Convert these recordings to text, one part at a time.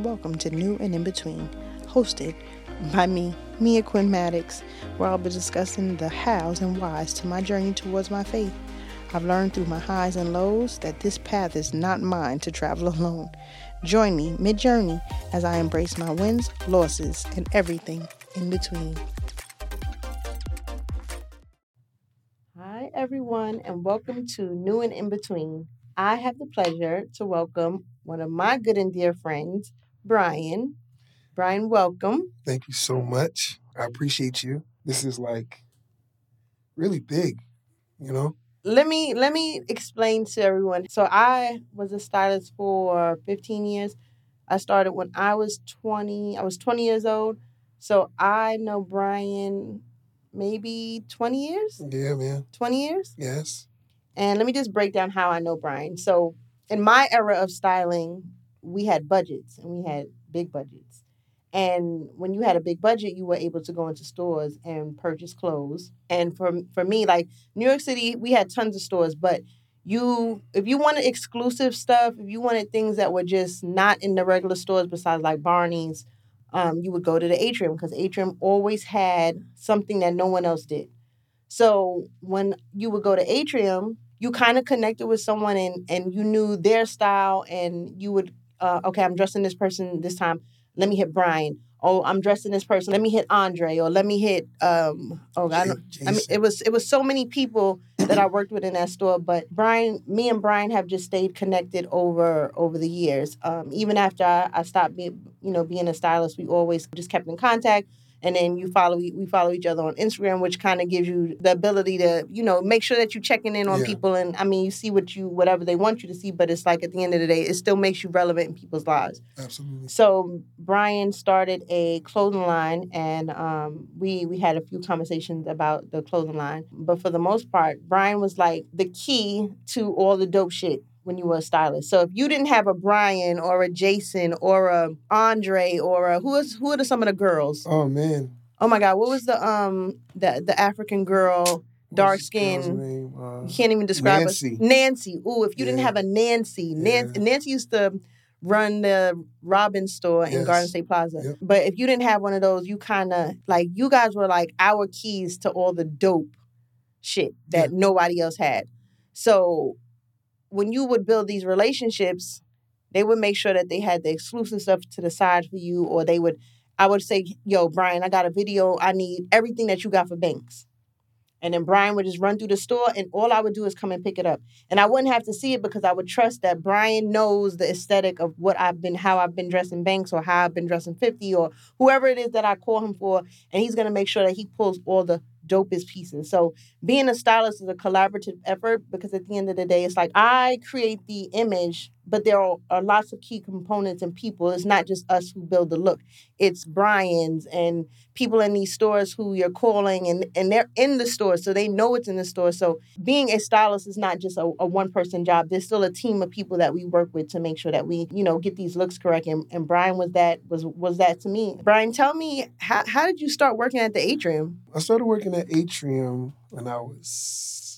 Welcome to New and In Between, hosted by me, Mia Quinn Maddox, where I'll be discussing the hows and whys to my journey towards my faith. I've learned through my highs and lows that this path is not mine to travel alone. Join me mid journey as I embrace my wins, losses, and everything in between. Hi, everyone, and welcome to New and In Between. I have the pleasure to welcome one of my good and dear friends, Brian. Brian, welcome. Thank you so much. I appreciate you. This is like really big, you know? Let me let me explain to everyone. So I was a stylist for 15 years. I started when I was 20. I was 20 years old. So I know Brian maybe 20 years? Yeah, man. 20 years? Yes. And let me just break down how I know Brian. So in my era of styling, we had budgets and we had big budgets. And when you had a big budget, you were able to go into stores and purchase clothes. And for for me, like New York City, we had tons of stores, but you if you wanted exclusive stuff, if you wanted things that were just not in the regular stores besides like Barney's, um, you would go to the atrium because atrium always had something that no one else did. So when you would go to atrium, you kind of connected with someone and and you knew their style and you would uh, okay, I'm dressing this person this time. Let me hit Brian. Oh, I'm dressing this person. Let me hit Andre, or let me hit. Um, oh, I don't. I mean, it was it was so many people that I worked with in that store. But Brian, me and Brian have just stayed connected over over the years. Um, even after I, I stopped being, you know, being a stylist, we always just kept in contact and then you follow we follow each other on Instagram, which kind of gives you the ability to you know make sure that you're checking in on yeah. people, and I mean you see what you whatever they want you to see, but it's like at the end of the day, it still makes you relevant in people's lives. Absolutely. So Brian started a clothing line, and um, we we had a few conversations about the clothing line, but for the most part, Brian was like the key to all the dope shit when you were a stylist. So if you didn't have a Brian or a Jason or a Andre or a who is who are the, some of the girls? Oh man. Oh my God, what was the um the the African girl, dark skin? Uh, you can't even describe Nancy. Her. Nancy. Ooh, if you yeah. didn't have a Nancy, Nancy, yeah. Nancy used to run the Robin store in yes. Garden State Plaza. Yep. But if you didn't have one of those, you kind of like you guys were like our keys to all the dope shit that yeah. nobody else had. So when you would build these relationships, they would make sure that they had the exclusive stuff to the side for you, or they would, I would say, yo, Brian, I got a video. I need everything that you got for Banks. And then Brian would just run through the store, and all I would do is come and pick it up. And I wouldn't have to see it because I would trust that Brian knows the aesthetic of what I've been, how I've been dressing Banks, or how I've been dressing 50, or whoever it is that I call him for. And he's going to make sure that he pulls all the dopest pieces. So being a stylist is a collaborative effort because at the end of the day, it's like I create the image, but there are, are lots of key components and people. It's not just us who build the look. It's Brian's and people in these stores who you're calling and, and they're in the store. So they know it's in the store. So being a stylist is not just a, a one person job. There's still a team of people that we work with to make sure that we, you know, get these looks correct. And, and Brian was that was was that to me. Brian, tell me how, how did you start working at the atrium? I started working at Atrium when I was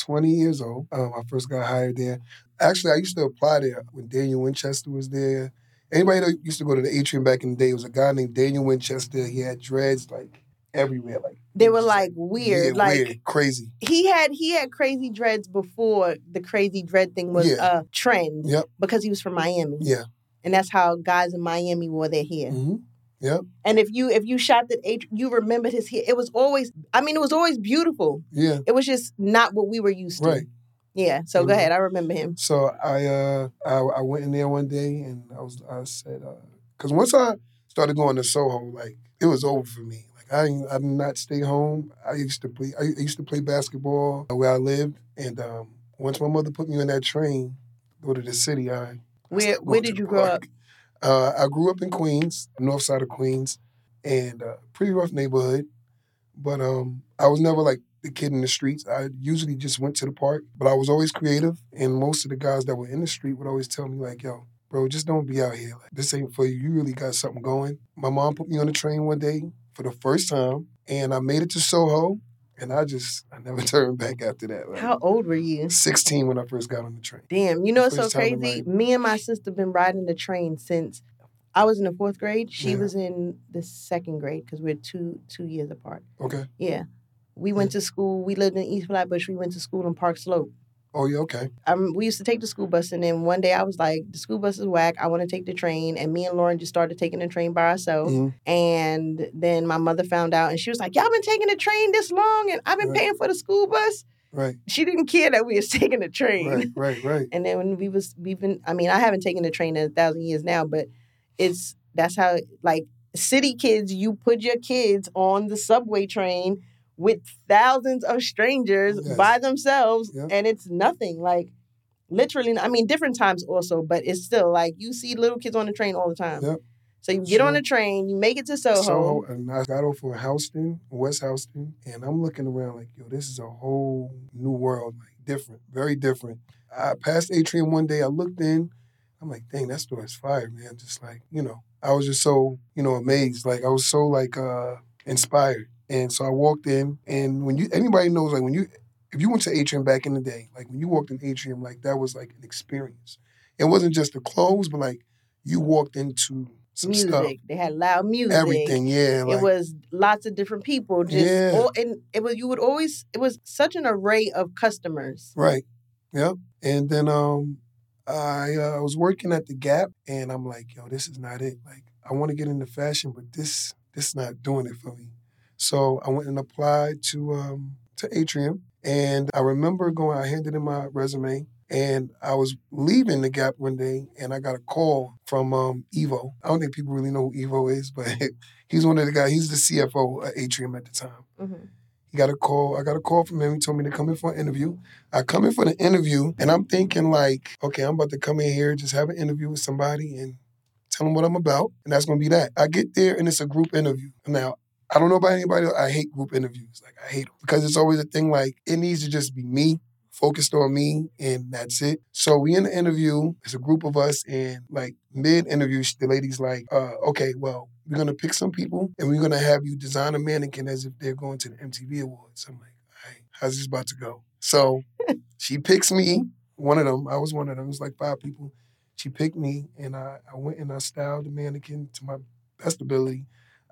20 years old. Um, I first got hired there. Actually, I used to apply there when Daniel Winchester was there. Anybody that used to go to the Atrium back in the day was a guy named Daniel Winchester. He had dreads like everywhere, like they were like weird, yeah, like weird, crazy. He had he had crazy dreads before the crazy dread thing was yeah. a trend. Yep. Because he was from Miami. Yeah. And that's how guys in Miami wore their hair. Mm-hmm. Yep. And if you if you shopped at H, you remembered his hair. It was always. I mean, it was always beautiful. Yeah. It was just not what we were used to. Right. Yeah. So go ahead. I remember him. So I uh I, I went in there one day and I was I said because uh, once I started going to Soho, like it was over for me. Like I I did not stay home. I used to play. I used to play basketball where I lived, and um, once my mother put me on that train, go to the city. I where where did you grow up? Uh, I grew up in Queens, north side of Queens, and uh, pretty rough neighborhood. But um, I was never like the kid in the streets. I usually just went to the park, but I was always creative. And most of the guys that were in the street would always tell me like, "Yo, bro, just don't be out here. Like, this ain't for you. You really got something going." My mom put me on the train one day for the first time, and I made it to Soho. And I just, I never turned back after that. Like, How old were you? 16 when I first got on the train. Damn, you know what's so crazy? Me and my sister been riding the train since I was in the fourth grade. She yeah. was in the second grade because we're two two years apart. Okay. Yeah, we went to school. We lived in East Flatbush. We went to school in Park Slope. Oh yeah, okay. Um, we used to take the school bus, and then one day I was like, "The school bus is whack. I want to take the train." And me and Lauren just started taking the train by ourselves. Mm-hmm. And then my mother found out, and she was like, "Y'all been taking the train this long, and I've been right. paying for the school bus." Right. She didn't care that we was taking the train. Right, right, right. and then when we was we've been, I mean, I haven't taken the train in a thousand years now, but it's that's how like city kids, you put your kids on the subway train with thousands of strangers yes. by themselves yep. and it's nothing like literally i mean different times also but it's still like you see little kids on the train all the time yep. so you get sure. on the train you make it to soho soho and i got off for houston west houston and i'm looking around like yo this is a whole new world like different very different i passed atrium one day i looked in i'm like dang that store is fire man just like you know i was just so you know amazed like i was so like uh inspired and so I walked in, and when you anybody knows, like when you if you went to Atrium back in the day, like when you walked in Atrium, like that was like an experience. It wasn't just the clothes, but like you walked into some music. Stuff. They had loud music. Everything, yeah. Like, it was lots of different people. Just yeah. All, and it was you would always it was such an array of customers. Right. Yep. And then um I uh, was working at the Gap and I'm like, yo, this is not it. Like I want to get into fashion, but this this is not doing it for me. So I went and applied to um, to Atrium, and I remember going. I handed in my resume, and I was leaving the Gap one day, and I got a call from um, Evo. I don't think people really know who Evo is, but he's one of the guys. He's the CFO at Atrium at the time. Mm-hmm. He got a call. I got a call from him. He told me to come in for an interview. I come in for the interview, and I'm thinking like, okay, I'm about to come in here, just have an interview with somebody, and tell them what I'm about, and that's gonna be that. I get there, and it's a group interview. Now I don't know about anybody. Else. I hate group interviews. Like I hate them because it's always a thing. Like it needs to just be me, focused on me, and that's it. So we in the interview. It's a group of us, and like mid interview, the lady's like, uh, "Okay, well, we're gonna pick some people, and we're gonna have you design a mannequin as if they're going to the MTV Awards." I'm like, "All right, how's this about to go?" So she picks me. One of them. I was one of them. It was like five people. She picked me, and I, I went and I styled the mannequin to my best ability.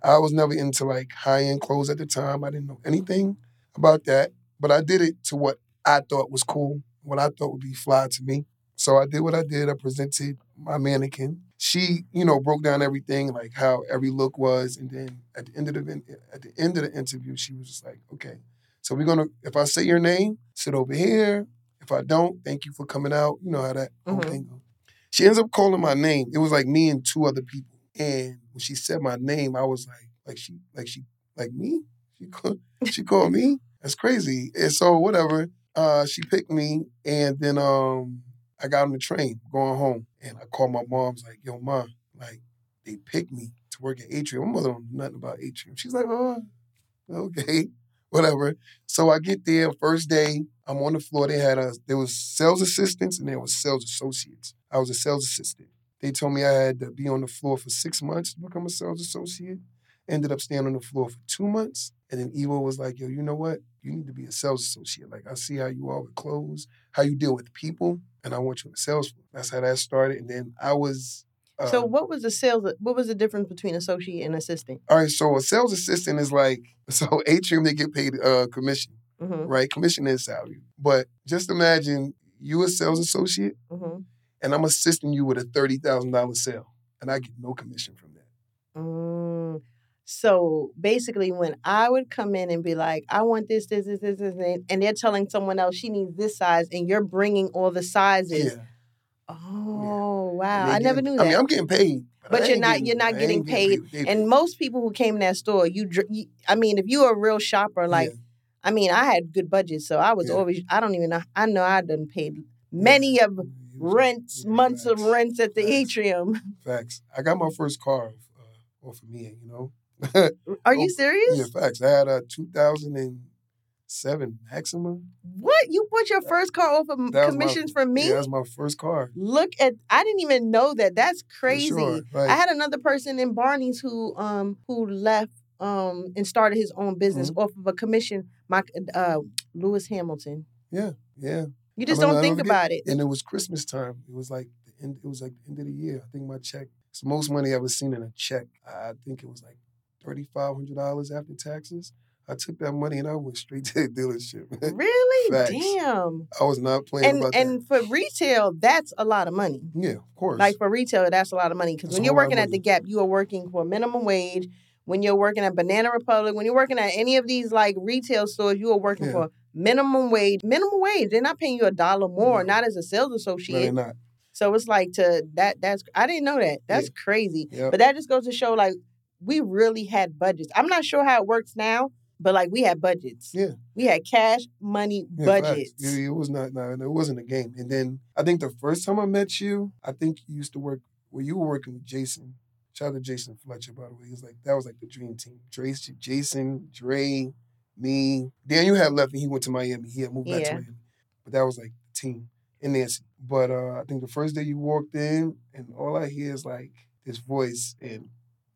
I was never into like high end clothes at the time. I didn't know anything about that, but I did it to what I thought was cool, what I thought would be fly to me. So I did what I did. I presented my mannequin. She, you know, broke down everything, like how every look was, and then at the end of the at the end of the interview, she was just like, "Okay, so we're gonna. If I say your name, sit over here. If I don't, thank you for coming out. You know how that mm-hmm. whole thing goes." She ends up calling my name. It was like me and two other people. And when she said my name, I was like, like she, like she, like me. She called, she called me. That's crazy. And so whatever. Uh, she picked me, and then um, I got on the train going home, and I called my mom's like, "Yo, mom, like they picked me to work at Atrium. My mother don't know nothing about Atrium. She's like, oh, okay, whatever. So I get there first day. I'm on the floor. They had a there was sales assistants and there was sales associates. I was a sales assistant. They told me I had to be on the floor for six months to become a sales associate. Ended up staying on the floor for two months. And then Evo was like, yo, you know what? You need to be a sales associate. Like, I see how you are with clothes, how you deal with people, and I want you on the sales floor. That's how that started. And then I was. Uh, so what was the sales? What was the difference between associate and assistant? All right, so a sales assistant is like so Atrium they get paid uh, commission, mm-hmm. right? Commission is salary. But just imagine you a sales associate, mm-hmm and I'm assisting you with a thirty thousand dollar sale, and I get no commission from that. Mm. So basically, when I would come in and be like, "I want this, this, this, this, this," and they're telling someone else she needs this size, and you're bringing all the sizes. Yeah. Oh yeah. wow! I never knew that. I mean, I'm getting paid, but, but you're not. Getting, you're not getting paid. Getting paid. And most people who came in that store, you, you I mean, if you're a real shopper, like, yeah. I mean, I had good budgets, so I was always. I don't even know. I know I done paid many of rents, months facts. of rents at the facts. atrium. Facts. I got my first car uh, off of me, you know. Are you serious? Yeah, facts. I had a 2007 Maxima. What? You bought your first car off of commissions my, from me? Yeah, that was my first car. Look at I didn't even know that. That's crazy. Sure, right. I had another person in Barney's who um who left um and started his own business mm-hmm. off of a commission. My uh Lewis Hamilton. Yeah, yeah. You just I mean, don't think about it. And it was Christmas time. It was like the end. It was like the end of the year. I think my check It's the most money I ever seen in a check. I think it was like $3,500 after taxes. I took that money and I went straight to the dealership. Really? Facts. Damn. I was not playing and, about and that. for retail, that's a lot of money. Yeah, of course. Like for retail, that's a lot of money because when you're working at the Gap, you are working for minimum wage. When you're working at Banana Republic, when you're working at any of these like retail stores, you are working yeah. for minimum wage. Minimum wage. They're not paying you a dollar more, no. not as a sales associate. No, they're not. So it's like to that. That's I didn't know that. That's yeah. crazy. Yep. But that just goes to show like we really had budgets. I'm not sure how it works now, but like we had budgets. Yeah. We had cash, money, yeah, budgets. It, it was not, no, it wasn't a game. And then I think the first time I met you, I think you used to work, well, you were working with Jason. Shout out to Jason Fletcher, by the way. He was like, that was like the dream team. Trace, Jason, Dre, me. Daniel had left and he went to Miami. He had moved back yeah. to Miami. But that was like the team and Nancy. But uh, I think the first day you walked in and all I hear is like this voice and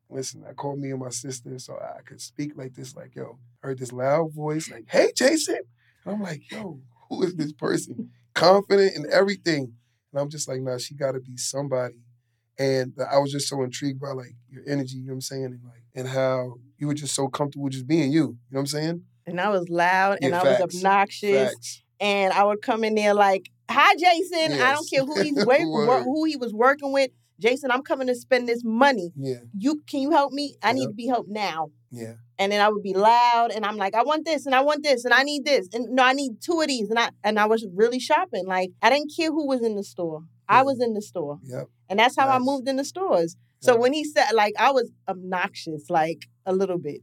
listen, I called me and my sister so I could speak like this, like, yo, heard this loud voice, like, hey, Jason. And I'm like, yo, who is this person? Confident in everything. And I'm just like, nah, she got to be somebody. And I was just so intrigued by like your energy, you know what I'm saying? And like, and how you were just so comfortable just being you, you know what I'm saying? And I was loud yeah, and facts. I was obnoxious. Facts. And I would come in there like, hi, Jason. Yes. I don't care who he's who he was working with. Jason, I'm coming to spend this money. Yeah. You can you help me? I yep. need to be helped now. Yeah. And then I would be loud and I'm like, I want this and I want this and I need this. And no, I need two of these. And I and I was really shopping. Like I didn't care who was in the store. I was in the store. Yep. And that's how nice. I moved in the stores. Yep. So when he said like I was obnoxious, like a little bit,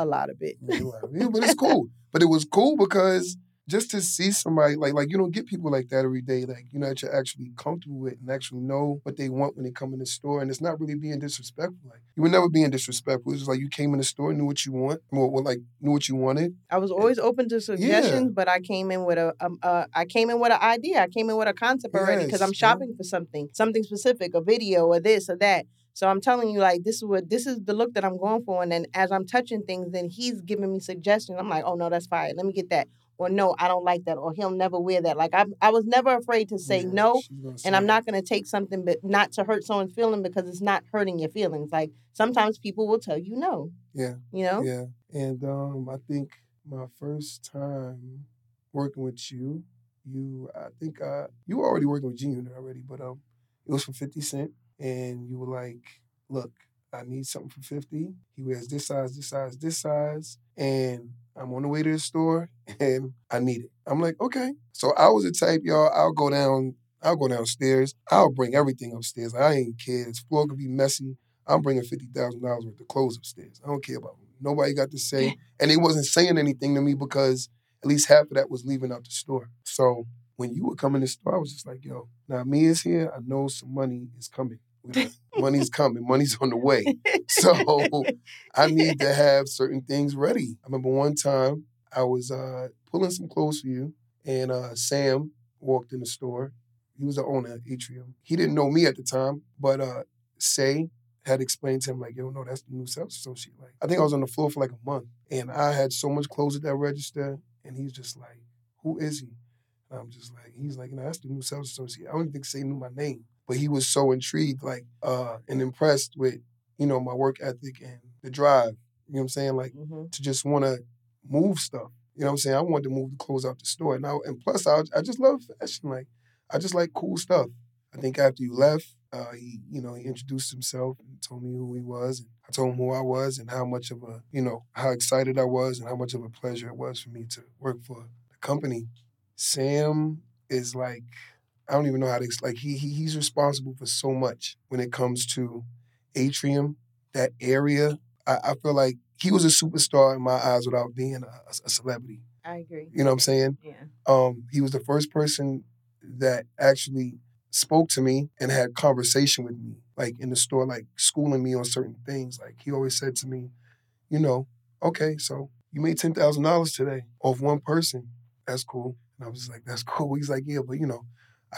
a lot of it. yeah, but it's cool. But it was cool because just to see somebody like like you don't get people like that every day like you know that you're actually comfortable with and actually know what they want when they come in the store and it's not really being disrespectful like you were never being disrespectful it's like you came in the store knew what you want or, or like knew what you wanted i was always and, open to suggestions yeah. but i came in with a um, uh, I came in with an idea i came in with a concept already because i'm shopping yeah. for something something specific a video or this or that so I'm telling you, like, this is what this is the look that I'm going for. And then as I'm touching things, then he's giving me suggestions. I'm like, oh no, that's fine. Let me get that or no, I don't like that, or he'll never wear that. Like I, I was never afraid to say yeah, no, and I'm not going to take something, but not to hurt someone's feeling because it's not hurting your feelings. Like sometimes people will tell you no. Yeah. You know. Yeah, and um, I think my first time working with you, you, I think uh, you were already working with G Unit already, but um, it was for Fifty Cent, and you were like, look. I need something for 50. He wears this size, this size, this size. And I'm on the way to the store and I need it. I'm like, okay. So I was the type, y'all, I'll go down, I'll go downstairs. I'll bring everything upstairs. I ain't care. This floor could be messy. I'm bringing $50,000 worth of clothes upstairs. I don't care about them. Nobody got to say. And he wasn't saying anything to me because at least half of that was leaving out the store. So when you would come in the store, I was just like, yo, now me is here. I know some money is coming money's coming, money's on the way. So I need to have certain things ready. I remember one time I was uh, pulling some clothes for you, and uh, Sam walked in the store. He was the owner of Atrium. He didn't know me at the time, but uh, Say had explained to him like, "Yo, no, that's the new sales associate." Like, I think I was on the floor for like a month, and I had so much clothes at that register, and he's just like, "Who is he?" And I'm just like, he's like, "No, that's the new sales associate." I don't even think Say knew my name but he was so intrigued, like, uh, and impressed with, you know, my work ethic and the drive. You know what I'm saying? Like mm-hmm. to just want to move stuff. You know what I'm saying? I wanted to move the clothes out the store, and I, and plus I, I just love fashion. Like I just like cool stuff. I think after you left, uh, he you know he introduced himself and told me who he was, and I told him who I was and how much of a you know how excited I was and how much of a pleasure it was for me to work for the company. Sam is like I don't even know how to like he, he he's responsible for so much when it comes to Atrium, that area. I, I feel like he was a superstar in my eyes without being a, a, celebrity. I agree. You know what I'm saying? Yeah. Um, he was the first person that actually spoke to me and had conversation with me, like in the store, like schooling me on certain things. Like he always said to me, you know, okay, so you made ten thousand dollars today off one person. That's cool. And I was like, that's cool. He's like, yeah, but you know,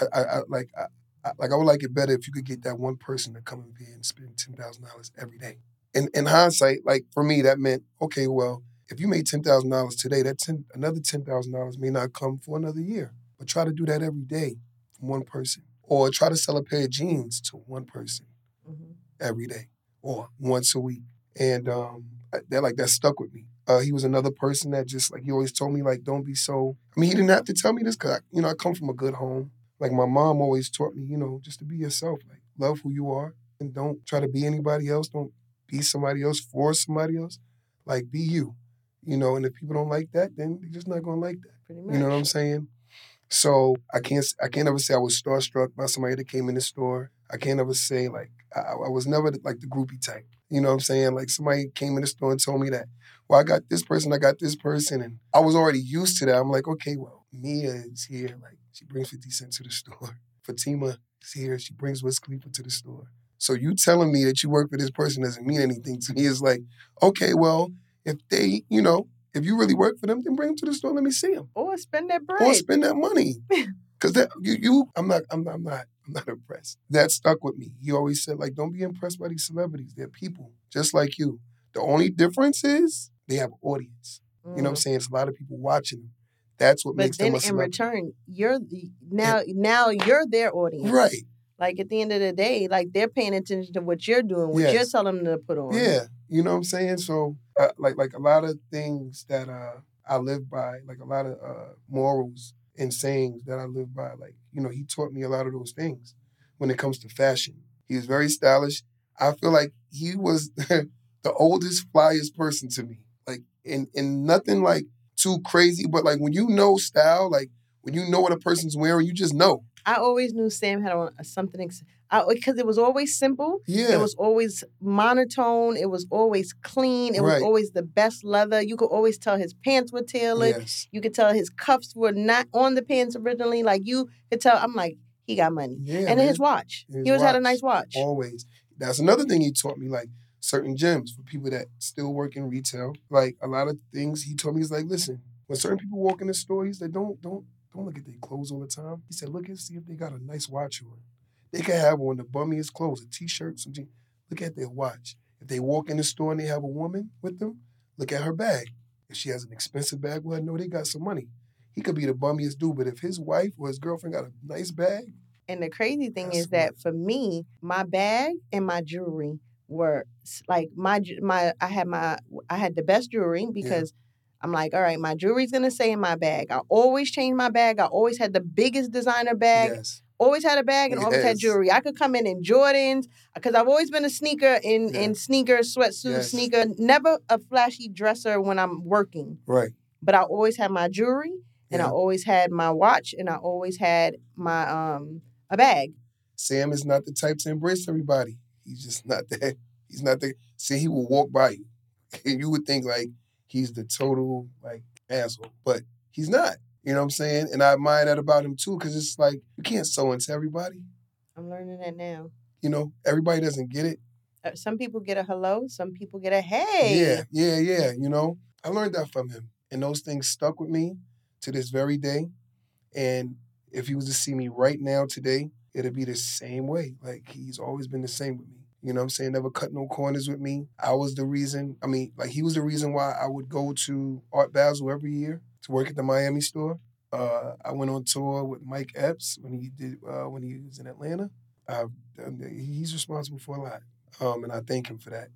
I, I, I like I, I, like I would like it better if you could get that one person to come and be and spend ten thousand dollars every day. In in hindsight, like for me, that meant okay. Well, if you made ten thousand dollars today, that ten another ten thousand dollars may not come for another year. But try to do that every day from one person, or try to sell a pair of jeans to one person. Mm-hmm. every day or once a week. And um, that like that stuck with me. Uh, he was another person that just like he always told me like don't be so. I mean, he didn't have to tell me this because you know I come from a good home. Like my mom always taught me, you know, just to be yourself. Like love who you are and don't try to be anybody else. Don't be somebody else for somebody else. Like be you, you know. And if people don't like that, then they're just not gonna like that. You know what I'm saying? So I can't I can't ever say I was starstruck by somebody that came in the store. I can't ever say like I, I was never like the groupie type. You know what I'm saying? Like somebody came in the store and told me that, well, I got this person, I got this person, and I was already used to that. I'm like, okay, well, Mia is here, like she brings 50 cents to the store. Fatima is here, she brings Wiz Khalifa to the store. So you telling me that you work for this person doesn't mean anything to me. It's like, okay, well, if they, you know, if you really work for them, then bring them to the store. Let me see them. Or spend that bread. Or spend that money. Because that you, you, I'm not, I'm, I'm not, I'm not impressed. That stuck with me. He always said, like, don't be impressed by these celebrities. They're people just like you. The only difference is they have an audience. Mm. You know what I'm mm. saying? It's a lot of people watching them. That's what but makes them. But then in return, you're the, now now you're their audience. Right. Like at the end of the day, like they're paying attention to what you're doing, what yes. you're telling them to put on. Yeah, you know what I'm saying. So, uh, like, like a lot of things that uh, I live by, like a lot of uh, morals and sayings that I live by. Like, you know, he taught me a lot of those things when it comes to fashion. He was very stylish. I feel like he was the oldest, flyest person to me. Like, and and nothing like too crazy, but like when you know style, like when you know what a person's wearing, you just know. I always knew Sam had on something because it was always simple. Yeah. It was always monotone. It was always clean. It right. was always the best leather. You could always tell his pants were tailored. Yes. You could tell his cuffs were not on the pants originally. Like you could tell. I'm like, he got money. Yeah, and his watch. His he always watch. had a nice watch. Always. That's another thing he taught me. Like certain gems for people that still work in retail. Like a lot of things he told me is like, listen, when certain people walk in the store, he's like, don't don't don't look at their clothes all the time. He said, look and see if they got a nice watch on. They can have on the bummiest clothes, a t-shirt, some jeans. Look at their watch. If they walk in the store and they have a woman with them, look at her bag. If she has an expensive bag, well, I know they got some money. He could be the bummiest dude, but if his wife or his girlfriend got a nice bag. And the crazy thing is that for me, my bag and my jewelry were like my my I had my I had the best jewelry because I'm like, all right, my jewelry's gonna stay in my bag. I always change my bag. I always had the biggest designer bag. Yes. Always had a bag and yes. always had jewelry. I could come in in Jordans because I've always been a sneaker in yeah. in sneakers, sweatsuit, yes. sneaker. Never a flashy dresser when I'm working. Right. But I always had my jewelry and yeah. I always had my watch and I always had my um a bag. Sam is not the type to embrace everybody. He's just not that. He's not the. See, he will walk by you, and you would think like he's the total like asshole, but he's not. You know what I'm saying? And I admire that about him too, because it's like you can't sew into everybody. I'm learning that now. You know, everybody doesn't get it. Uh, some people get a hello, some people get a hey. Yeah, yeah, yeah. You know, I learned that from him, and those things stuck with me to this very day. And if he was to see me right now today, it'd be the same way. Like he's always been the same with me. You know what I'm saying? Never cut no corners with me. I was the reason, I mean, like he was the reason why I would go to Art Basel every year to work at the Miami store. Uh, I went on tour with Mike Epps when he did uh, when he was in Atlanta. Uh, he's responsible for a lot, um, and I thank him for that.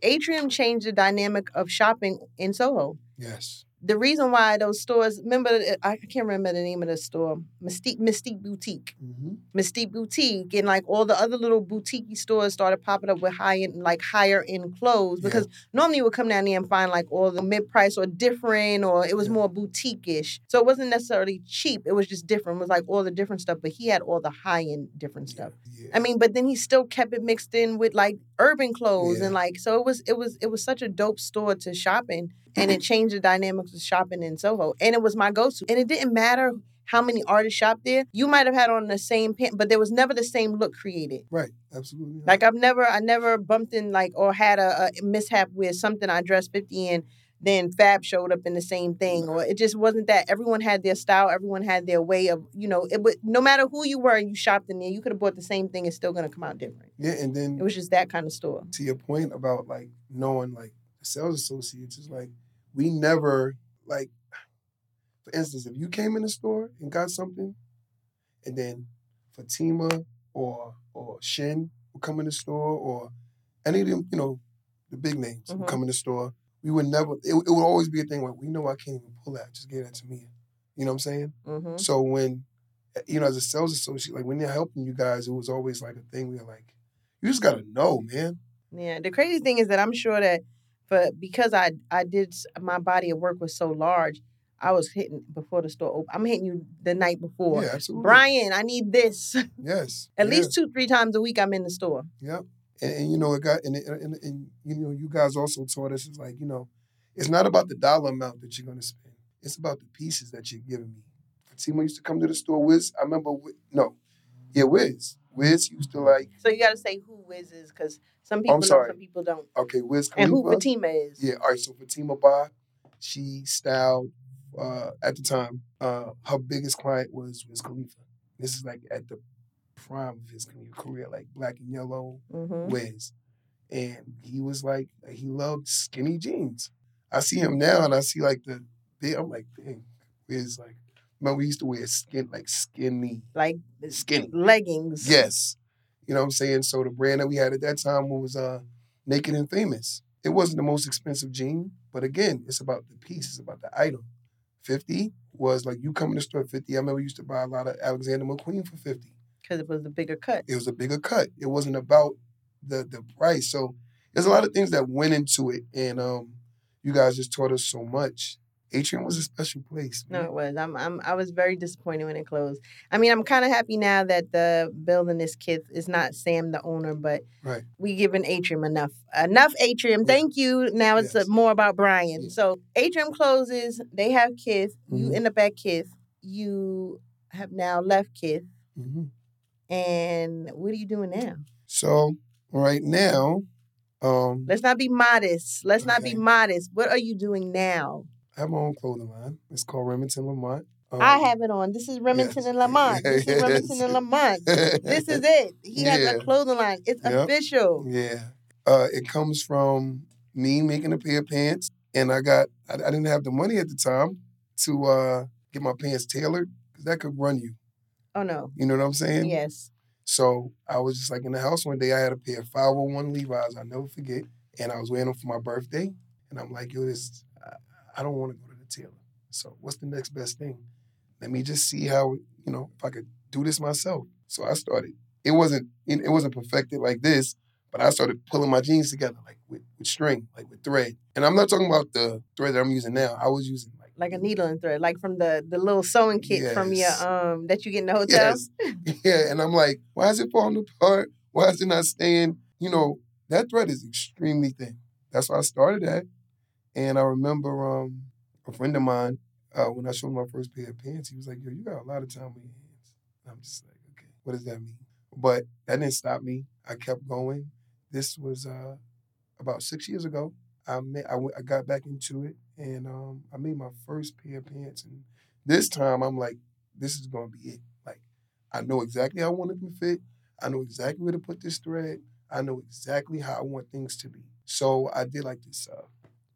Atrium changed the dynamic of shopping in Soho. Yes the reason why those stores remember I can't remember the name of the store Mystique Mystique Boutique mm-hmm. Mystique Boutique and like all the other little boutique stores started popping up with high end like higher end clothes because yeah. normally you would come down there and find like all the mid price or different or it was yeah. more boutique ish so it wasn't necessarily cheap it was just different it was like all the different stuff but he had all the high end different stuff yeah. I mean but then he still kept it mixed in with like urban clothes and like so it was it was it was such a dope store to shop in and it changed the dynamics of shopping in Soho. And it was my go-to. And it didn't matter how many artists shopped there. You might have had on the same pant, but there was never the same look created. Right, absolutely. Like I've never, I never bumped in like or had a, a mishap with something I dressed fifty in. Then Fab showed up in the same thing, or it just wasn't that. Everyone had their style. Everyone had their way of, you know, it would no matter who you were and you shopped in there, you could have bought the same thing. It's still gonna come out different. Yeah, and then it was just that kind of store. To your point about like knowing like sales associates is like we never like for instance, if you came in the store and got something, and then Fatima or or Shin would come in the store, or any of them, you know, the big names mm-hmm. come in the store, we would never. It, it, would always be a thing where we know I can't even pull that. Just give that to me. You know what I'm saying? Mm-hmm. So when, eh, you know, as a sales associate, like when they're helping you guys, it was always like a thing. We are like, you just gotta know, man. Yeah. The crazy thing is that I'm sure that, for because I I did my body of work was so large. I was hitting before the store open. I'm hitting you the night before. Yeah, absolutely. Brian, I need this. Yes. At least two, three times a week I'm in the store. Yep. And, and you know, it got and, and, and you know, you guys also taught us it's like, you know, it's not about the dollar amount that you're gonna spend. It's about the pieces that you're giving me. Fatima used to come to the store. Wiz, I remember. No, yeah, Wiz. Wiz used to like. So you got to say who Wiz is because some people know, some people don't. Okay, Wiz. Khalifa. And who Fatima is? Yeah, all right. So Fatima Ba, she styled uh, at the time. Uh, her biggest client was Wiz Khalifa. This is like at the prime of his career, like Black and Yellow, mm-hmm. Wiz, and he was like he loved skinny jeans. I see him now, and I see like the big. I'm like, dang, Wiz like. Man, we used to wear skin like skinny, like skinny leggings. Yes, you know what I'm saying. So the brand that we had at that time was uh, Naked and Famous. It wasn't the most expensive jean, but again, it's about the piece. It's about the item. Fifty was like you come in the store 50. I remember we used to buy a lot of Alexander McQueen for 50. Because it was a bigger cut. It was a bigger cut. It wasn't about the the price. So there's a lot of things that went into it. And um, you guys just taught us so much. Atrium was a special place. Man. No, it was. I'm, I'm I was very disappointed when it closed. I mean, I'm kind of happy now that the building is Kith is not Sam the owner, but right. we given Atrium enough enough Atrium. Yeah. Thank you. Now it's yes. more about Brian. Yeah. So Atrium closes. They have Kith. Mm-hmm. You end up at Kith. You have now left Kith. Mm-hmm. And what are you doing now? So right now, um, let's not be modest. Let's okay. not be modest. What are you doing now? I have my own clothing line. It's called Remington Lamont. Um, I have it on. This is Remington yes. and Lamont. This is Remington and Lamont. This is it. He yeah. has a clothing line. It's yep. official. Yeah. Uh, it comes from me making a pair of pants, and I got I, I didn't have the money at the time to uh, get my pants tailored because that could run you. Oh no. You know what I'm saying? Yes. So I was just like in the house one day. I had a pair of 501 Levi's. I'll never forget. And I was wearing them for my birthday. And I'm like, yo, this, I, I don't want to go to the tailor. So what's the next best thing? Let me just see how, you know, if I could do this myself. So I started. It wasn't, it wasn't perfected like this, but I started pulling my jeans together like with, with string, like with thread. And I'm not talking about the thread that I'm using now. I was using like a needle and thread, like from the the little sewing kit yes. from your um that you get in the hotel. Yes. yeah, and I'm like, why is it falling apart? Why is it not staying? You know, that thread is extremely thin. That's why I started at. And I remember um a friend of mine, uh, when I showed my first pair of pants, he was like, Yo, you got a lot of time on your hands. And I'm just like, okay, what does that mean? But that didn't stop me. I kept going. This was uh about six years ago. I met, I, went, I got back into it and um, I made my first pair of pants. And this time I'm like, this is gonna be it. Like, I know exactly how I want it to fit. I know exactly where to put this thread. I know exactly how I want things to be. So I did like this uh,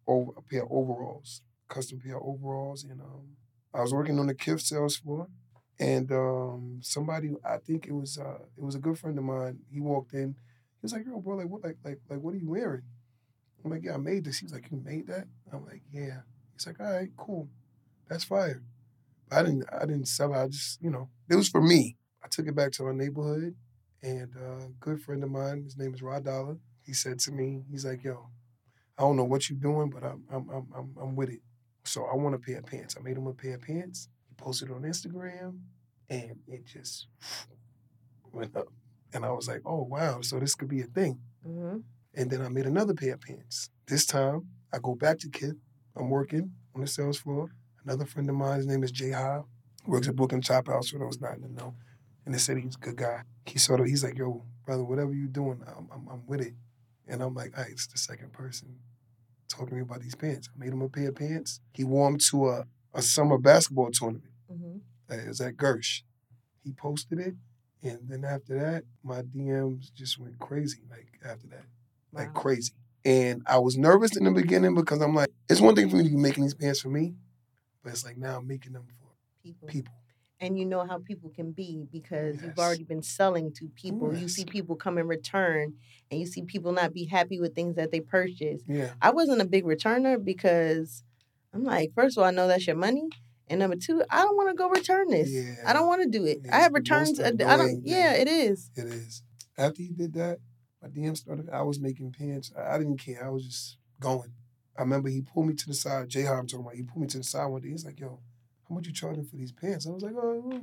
over, a pair of overalls, custom pair of overalls, and um, I was working on the Kith sales floor, and um, somebody, I think it was uh, it was a good friend of mine. He walked in. He was like, "Yo, bro, like what, like, like, like, what are you wearing?" I'm like, yeah, I made this. He's like, you made that? I'm like, yeah. He's like, all right, cool. That's fire. But I didn't I didn't sell it. I just, you know, it was for me. I took it back to my neighborhood and uh, a good friend of mine, his name is Rod Dollar, he said to me, he's like, yo, I don't know what you're doing, but I'm I'm I'm I'm, I'm with it. So I want a pair of pants. I made him a pair of pants. He posted on Instagram and it just went up. And I was like, oh wow, so this could be a thing. Mm-hmm. And then I made another pair of pants. This time, I go back to Kith. I'm working on the sales floor. Another friend of mine, his name is Jay Ha, works at Brooklyn Chop House for those not in the know. And they said he's a good guy. He sort of, he's like, yo, brother, whatever you're doing, I'm, I'm, I'm with it. And I'm like, all right, it's the second person talking to me about these pants. I made him a pair of pants. He wore them to a, a summer basketball tournament. Mm-hmm. It was at Gersh. He posted it. And then after that, my DMs just went crazy, like after that like wow. crazy. And I was nervous in the beginning because I'm like, it's one thing for me to be making these pants for me, but it's like now I'm making them for people. people. and you know how people can be because yes. you've already been selling to people. Yes. You see people come in return and you see people not be happy with things that they purchase. Yeah. I wasn't a big returner because I'm like, first of all, I know that's your money. And number two, I don't want to go return this. Yeah. I don't want to do it. I have returns. I don't. Yeah, it is. It is. After you did that, my DM started. I was making pants. I, I didn't care. I was just going. I remember he pulled me to the side. Jay I'm talking about. He pulled me to the side one day. He's like, "Yo, how much you charging for these pants?" I was like, "Oh, hmm,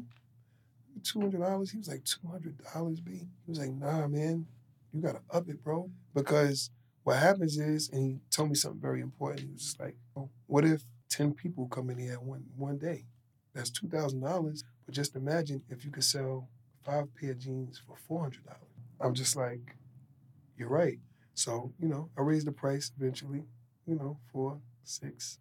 two hundred dollars." He was like, 200 dollars, B." He was like, "Nah, man, you gotta up it, bro." Because what happens is, and he told me something very important. He was just like, oh, "What if ten people come in here one one day? That's two thousand dollars. But just imagine if you could sell five pair of jeans for four hundred dollars." I'm just like, "You're right." So you know, I raised the price eventually you know, four, six.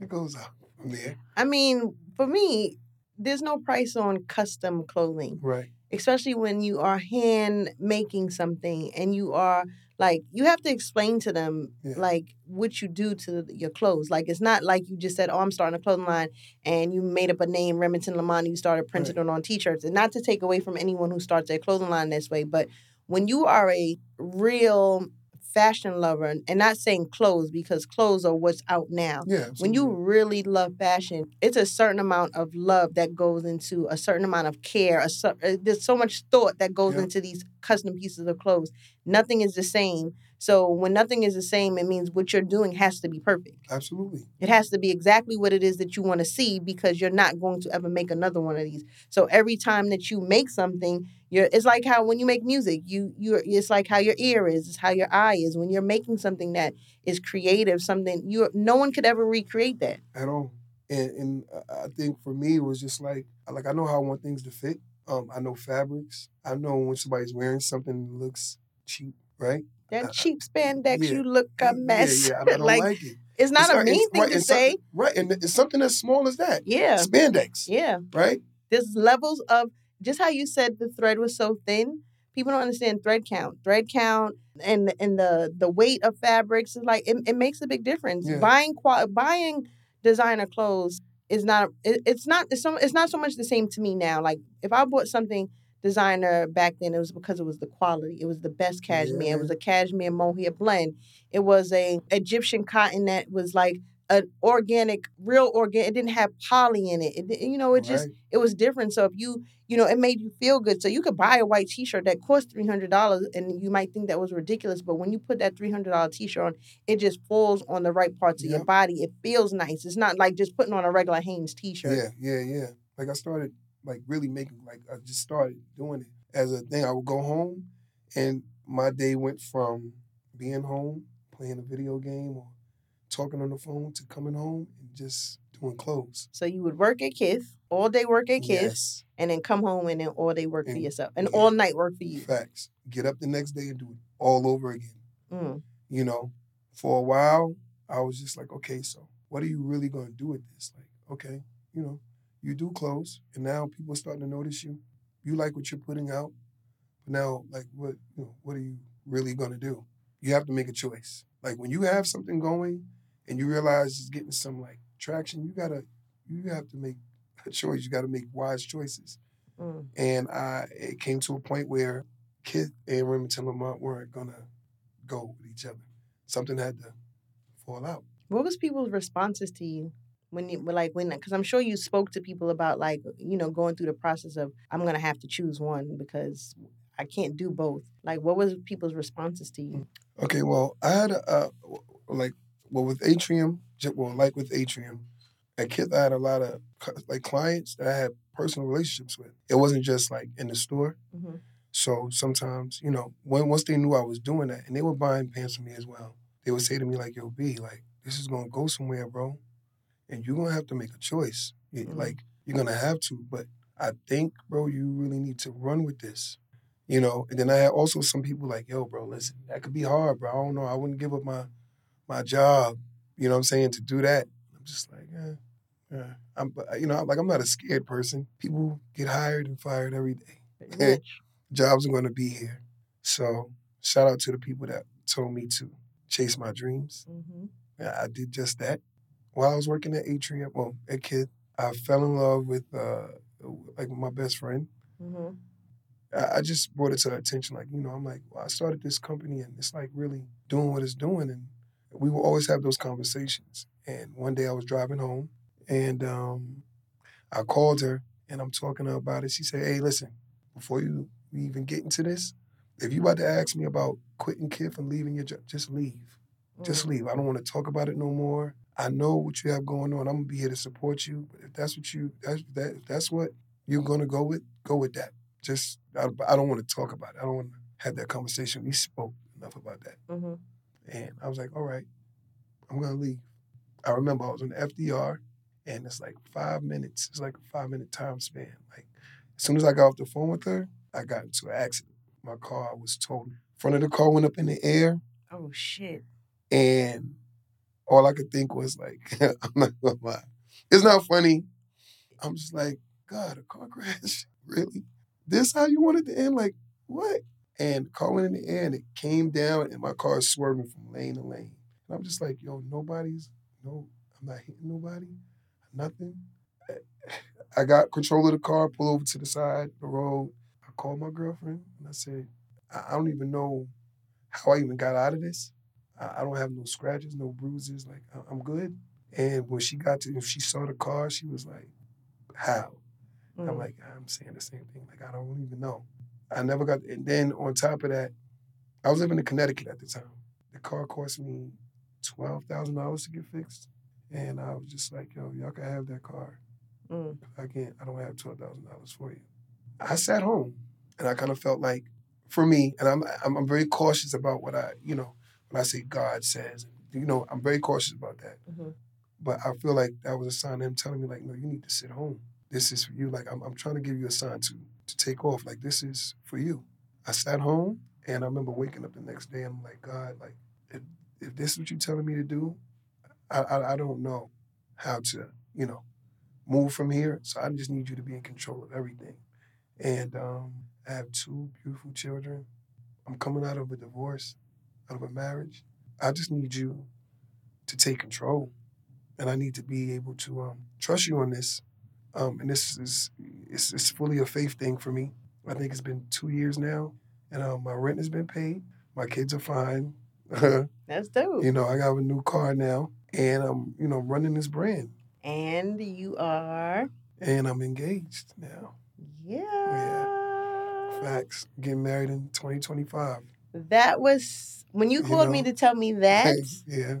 It goes up from there. I mean, for me, there's no price on custom clothing. Right. Especially when you are hand making something and you are like you have to explain to them yeah. like what you do to your clothes. Like it's not like you just said, "Oh, I'm starting a clothing line," and you made up a name, Remington Lamont. You started printing right. it on T-shirts, and not to take away from anyone who starts their clothing line this way, but when you are a real fashion lover and not saying clothes because clothes are what's out now. Yeah, when you really love fashion, it's a certain amount of love that goes into a certain amount of care. A, uh, there's so much thought that goes yeah. into these custom pieces of clothes. Nothing is the same. So when nothing is the same, it means what you're doing has to be perfect. Absolutely. It has to be exactly what it is that you want to see because you're not going to ever make another one of these. So every time that you make something, you're it's like how when you make music, you you it's like how your ear is, it's how your eye is. When you're making something that is creative, something you no one could ever recreate that. At all. And and I think for me it was just like like I know how I want things to fit. Um, I know fabrics. I know when somebody's wearing something that looks cheap, right? That uh, cheap spandex, yeah. you look a mess. Yeah, yeah I don't like, like it. It's not it's, a mean thing right, to say. Right, and it's something as small as that. Yeah. Spandex. Yeah. Right? There's levels of, just how you said the thread was so thin, people don't understand thread count. Thread count and and the the weight of fabrics is like, it, it makes a big difference. Yeah. Buying buying designer clothes is not, it, it's not, it's, so, it's not so much the same to me now. Like, if I bought something – designer back then, it was because it was the quality. It was the best cashmere. Yeah. It was a cashmere mohair blend. It was a Egyptian cotton that was like an organic, real organic. It didn't have poly in it. it you know, it just it was different. So if you, you know, it made you feel good. So you could buy a white T-shirt that cost three hundred dollars, and you might think that was ridiculous. But when you put that three hundred dollar T-shirt on, it just falls on the right parts of your body. It feels nice. It's not like just putting on a regular Hanes T-shirt. Yeah, yeah, yeah. Like I started like really making like I just started doing it as a thing. I would go home and my day went from being home, playing a video game or talking on the phone to coming home and just doing clothes. So you would work at Kith, all day work at Kith, yes. and then come home and then all day work and, for yourself. And yeah, all night work for you. Facts. Get up the next day and do it all over again. Mm. You know, for a while, I was just like, okay, so what are you really gonna do with this? Like, okay, you know, you do close, and now people are starting to notice you. You like what you're putting out, but now, like, what you know, what are you really gonna do? You have to make a choice. Like when you have something going, and you realize it's getting some like traction, you gotta, you have to make a choice. You got to make wise choices. Mm. And I, it came to a point where Kith and Remington Lamont weren't gonna go with each other. Something had to fall out. What was people's responses to you? When you like when because i'm sure you spoke to people about like you know going through the process of i'm gonna have to choose one because i can't do both. Like what was people's responses to you? Okay well i had a uh, like well with atrium well like with atrium at kith i had a lot of like clients that i had personal relationships with. It wasn't just like in the store. Mm-hmm. so sometimes you know when once they knew i was doing that and they were buying pants from me as well they would say to me like yo b like this is gonna go somewhere bro and you're gonna have to make a choice. Mm-hmm. Like you're gonna have to, but I think, bro, you really need to run with this. You know, and then I had also some people like, yo, bro, listen, that could be hard, bro. I don't know. I wouldn't give up my my job, you know what I'm saying, to do that. I'm just like, yeah. Yeah. I'm you know, like I'm not a scared person. People get hired and fired every day. Jobs are gonna be here. So shout out to the people that told me to chase my dreams. Mm-hmm. I did just that while I was working at Atrium, well, at Kith, I fell in love with uh, like my best friend. Mm-hmm. I, I, just brought it to her attention, like you know, I'm like, well, I started this company and it's like really doing what it's doing, and we will always have those conversations. And one day I was driving home, and um, I called her and I'm talking to her about it. She said, "Hey, listen, before you even get into this, if you about to ask me about quitting Kith and leaving your job, just leave. Mm. Just leave. I don't want to talk about it no more. I know what you have going on. I'm gonna be here to support you. But if that's what you that's that if that's what you're gonna go with, go with that. Just I, I don't want to talk about it. I don't want to have that conversation. We spoke enough about that. Mm-hmm. And I was like, all right, I'm gonna leave. I remember I was on the FDR, and it's like five minutes. It's like a five minute time span. Like as soon as I got off the phone with her, I got into an accident. My car was totaled. Front of the car went up in the air. Oh shit! And all I could think was like, I'm not gonna lie. It's not funny. I'm just like, God, a car crash? really? This how you wanted to end? Like, what? And car went in the air and it came down and my car is swerving from lane to lane. And I'm just like, yo, nobody's, no, I'm not hitting nobody, nothing. I got control of the car, pull over to the side, the road. I called my girlfriend and I said, I don't even know how I even got out of this. I don't have no scratches, no bruises. Like I'm good. And when she got to, if she saw the car, she was like, "How?" Mm. I'm like, I'm saying the same thing. Like I don't even know. I never got. And then on top of that, I was living in Connecticut at the time. The car cost me twelve thousand dollars to get fixed, and I was just like, "Yo, y'all can have that car. Mm. I can't. I don't have twelve thousand dollars for you." I sat home, and I kind of felt like, for me, and I'm I'm, I'm very cautious about what I, you know when I say God says, you know, I'm very cautious about that. Mm-hmm. But I feel like that was a sign of him telling me, like, no, you need to sit home. This is for you. Like, I'm, I'm trying to give you a sign to to take off. Like, this is for you. I sat home and I remember waking up the next day and I'm like, God, like, if, if this is what you're telling me to do, I, I, I don't know how to, you know, move from here. So I just need you to be in control of everything. And um, I have two beautiful children. I'm coming out of a divorce of a marriage. I just need you to take control. And I need to be able to um, trust you on this. Um, and this is it's, it's fully a faith thing for me. I think it's been two years now, and um, my rent has been paid. My kids are fine. That's dope. You know, I got a new car now, and I'm you know running this brand. And you are. And I'm engaged now. Yeah. Yeah. Facts. Getting married in 2025. That was when you called you know, me to tell me that. yeah.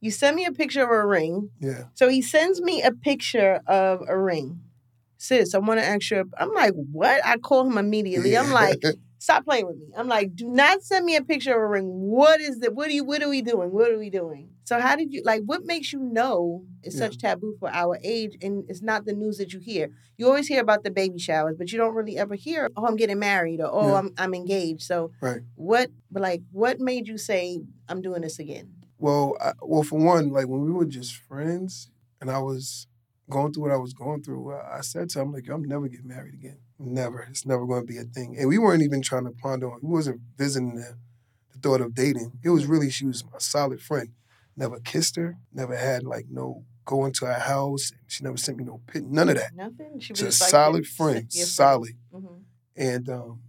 You sent me a picture of a ring. Yeah. So he sends me a picture of a ring. Sis, I want to ask you. I'm like, what? I call him immediately. Yeah. I'm like, stop playing with me. I'm like, do not send me a picture of a ring. What is it? What are you? What are we doing? What are we doing? So how did you like? What makes you know it's yeah. such taboo for our age, and it's not the news that you hear. You always hear about the baby showers, but you don't really ever hear, "Oh, I'm getting married," or "Oh, yeah. I'm I'm engaged." So, right. what, like, what made you say, "I'm doing this again"? Well, I, well, for one, like when we were just friends, and I was going through what I was going through, I said to him, like, I'm never getting married again. Never. It's never going to be a thing. And we weren't even trying to ponder on. We wasn't visiting the, the thought of dating. It was really she was my solid friend never kissed her, never had like no going to her house. She never sent me no pit, none of that. Nothing. She was just a like solid friend, solid. Mm-hmm. And um,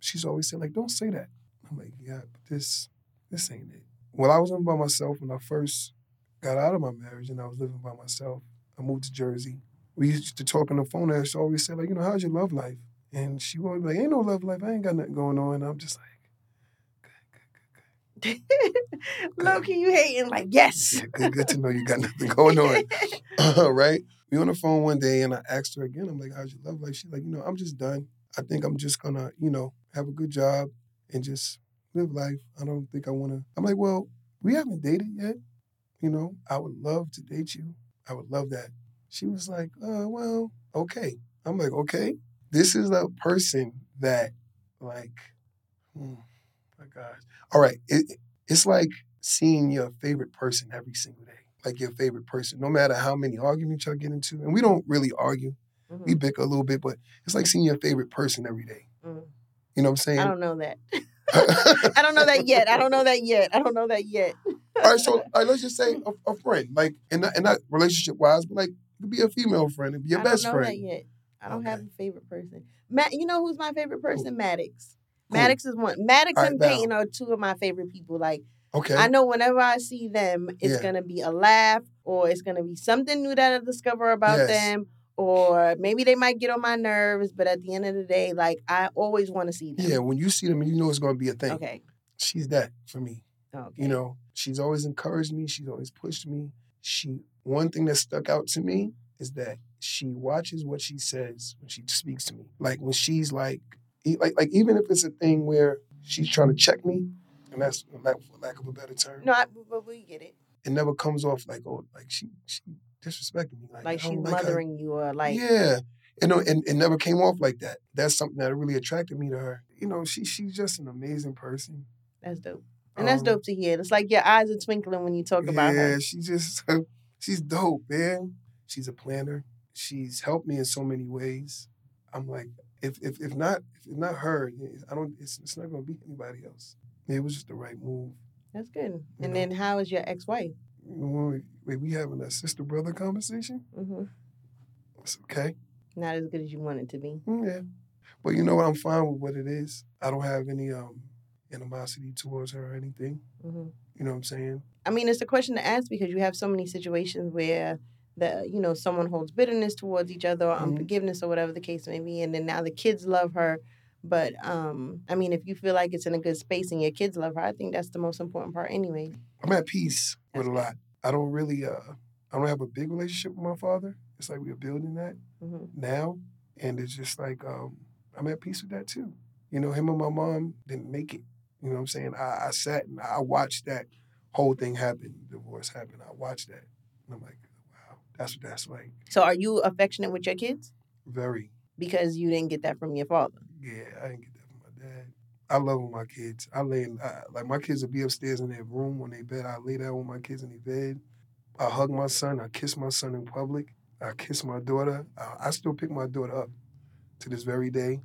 she's always said like, "Don't say that." I'm like, "Yeah, but this this ain't it." When I was living by myself, when I first got out of my marriage and I was living by myself, I moved to Jersey. We used to talk on the phone, and she always said like, "You know, how's your love life?" And she was like, "Ain't no love life. I ain't got nothing going on." And I'm just like. good, good, good, good. Loki, you hating like yes. Yeah, good, good to know you got nothing going on. right? We on the phone one day and I asked her again. I'm like, "How's your love life?" She's like, "You know, I'm just done. I think I'm just gonna, you know, have a good job and just live life. I don't think I want to." I'm like, "Well, we haven't dated yet. You know, I would love to date you. I would love that." She was like, "Uh, well, okay." I'm like, "Okay." This is a person that, like, hmm, my gosh. All right. It, it's like seeing your favorite person every single day. Like your favorite person, no matter how many arguments y'all get into. And we don't really argue. Mm-hmm. We bicker a little bit, but it's like seeing your favorite person every day. Mm-hmm. You know what I'm saying? I don't know that. I don't know that yet. I don't know that yet. I don't know that yet. all right, so all right, let's just say a, a friend, like, and not, and not relationship wise, but like could be a female friend. It could be your I best don't know friend. that yet. I don't Okay. have a favorite person. Matt, you know who's my favorite person? Who? Maddox. Who? Maddox is one. Maddox right, and Val. Peyton are two of my favorite people. Like Okay. I know whenever I see them, it's Yeah. gonna be a laugh or it's gonna be something new that I discover about Yes. them. Or maybe they might get on my nerves, but at the end of the day, like I always want to see them. Yeah, when you see them, you know it's going to be a thing. Okay. She's that for me. Okay. You know, she's always encouraged me. She's always pushed me. She one thing that stuck out to me is that she watches what she says when she speaks to me. Like when she's like, like, like even if it's a thing where she's trying to check me, and that's for lack, lack of a better term, No, I, but we get it. it never comes off like oh, like she she disrespected me. Like, Like she's don't like her. mothering you or like yeah. You know, and it never came off like that. That's something that really attracted me to her. You know, she she's just an amazing person. that's dope. And that's Um, dope to hear. It's like your eyes are twinkling when you talk about her. yeah, she just she's dope, man. She's a planner. She's helped me in so many ways. I'm like, if if if not if not her, I don't. It's, it's not gonna be anybody else. It was just the right move. That's good. And know. then how is your ex-wife? When we, we having a sister brother conversation. Mm-hmm. It's okay. Not as good as you want it to be. Mm, Yeah, but you know what? I'm fine with what it is. I don't have any um animosity towards her or anything. hmm You know what I'm saying? I mean, it's a question to ask because you have so many situations where the you know someone holds bitterness towards each other or Mhm. unforgiveness or whatever the case may be, and then now the kids love her. But um, I mean, if you feel like it's in a good space and your kids love her, I think that's the most important part, anyway. I'm at peace with a lot. I don't really uh I don't have a big relationship with my father. It's like we're building that hmm now. And it's just like um I'm at peace with that too. You know, him and my mom didn't make it. You know what I'm saying? I, I sat and I watched that whole thing happen, divorce happen. I watched that. And I'm like, wow, that's what that's like. So, are you affectionate with your kids Very. because you didn't get that from your father? Yeah, I didn't get that from my dad. I love my kids. I lay in, I, like my kids will be upstairs in their room when they bed. I lay down with my kids in their bed. I hug my son. I kiss my son in public. I kiss my daughter. I, I still pick my daughter up to this very day.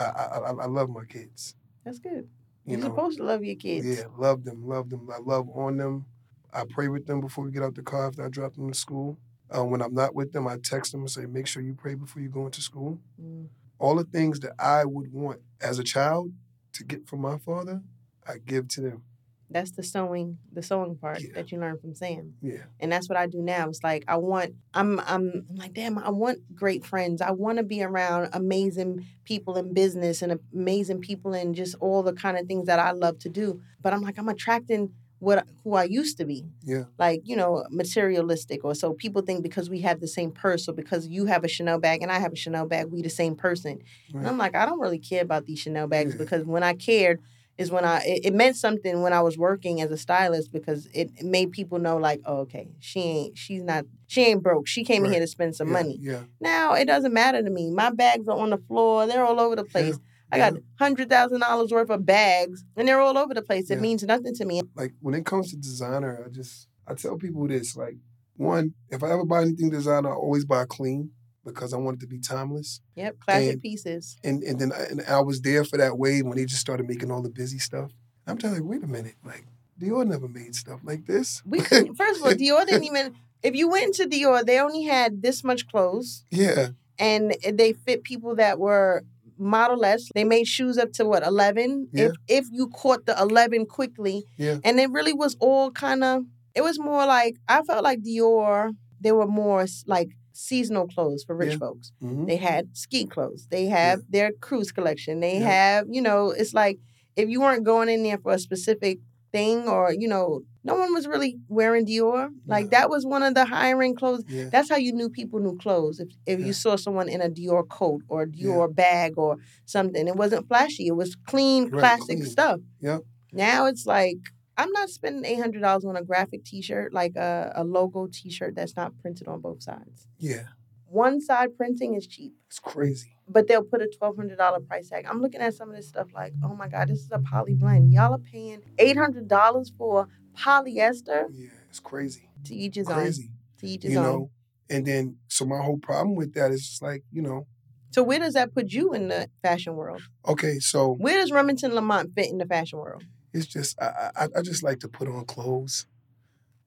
I I, I, I love my kids. That's good. You You're know, supposed to love your kids. yeah, love them, love them. I love on them. I pray with them before we get out the car after I drop them to school. Uh, when I'm not with them, I text them and say, make sure you pray before you go into school Mm. all the things that I would want as a child to get from my father, I give to them. That's the sewing, the sewing part Yeah. that you learn from Sam. Yeah. and that's what I do now. It's like I want I'm I'm I'm like damn I want great friends. I want to be around amazing people in business and amazing people in just all the kind of things that I love to do. But I'm like I'm attracting what who I used to be. Yeah. Like, you know, materialistic or so people think because we have the same purse or because you have a Chanel bag and I have a Chanel bag, we the same person. And I'm like, I don't really care about these Chanel bags Yeah. because when I cared is when I it, it meant something when I was working as a stylist because it, it made people know like, oh, okay, she ain't she's not she ain't broke. She came in here to spend some yeah, money. Yeah. Now it doesn't matter to me. My bags are on the floor. They're all over the place. I got hundred thousand dollars worth of bags and they're all over the place. It means nothing to me. Like when it comes to designer, I just I tell people this, like, one, if I ever buy anything designer, I always buy clean because I wanted to be timeless. Yep, classic And- pieces. And and then I, and I was there for that wave when they just started making all the busy stuff. I'm telling like, wait a minute, like Dior never made stuff like this. We first of all, Dior didn't even. If you went into Dior, they only had this much clothes. yeah, and they fit people that were model less. They made shoes up to what eleven. Yeah. If if you caught the eleven quickly, Yeah. and it really was all kind of. It was more like I felt like Dior. They were more like seasonal clothes for rich Yeah. folks. hmm They had ski clothes. They have their cruise collection. They Yeah. have you know. It's like if you weren't going in there for a specific thing or you know no one was really wearing Dior. Like that was one of the higher end clothes yeah, that's how you knew people knew clothes. If if Yeah. you saw someone in a Dior coat or a Yeah. Dior bag or something, it wasn't flashy. It was clean, Right, classic clean. stuff. Yep. Now it's like I'm not spending eight hundred dollars on a graphic T-shirt, like a, a logo T-shirt that's not printed on both sides. yeah. One side printing is cheap, It's crazy. but they'll put a twelve hundred dollar price tag. I'm looking at some of this stuff like, oh my god, this is a poly blend. Y'all are paying eight hundred dollars for polyester. Yeah, it's crazy. To each his own. Crazy. To each his you own. know and then so my whole problem with that is just like you know So where does that put you in the fashion world? okay so Where does Remington Lamont fit in the fashion world? It's just I, I i just like to put on clothes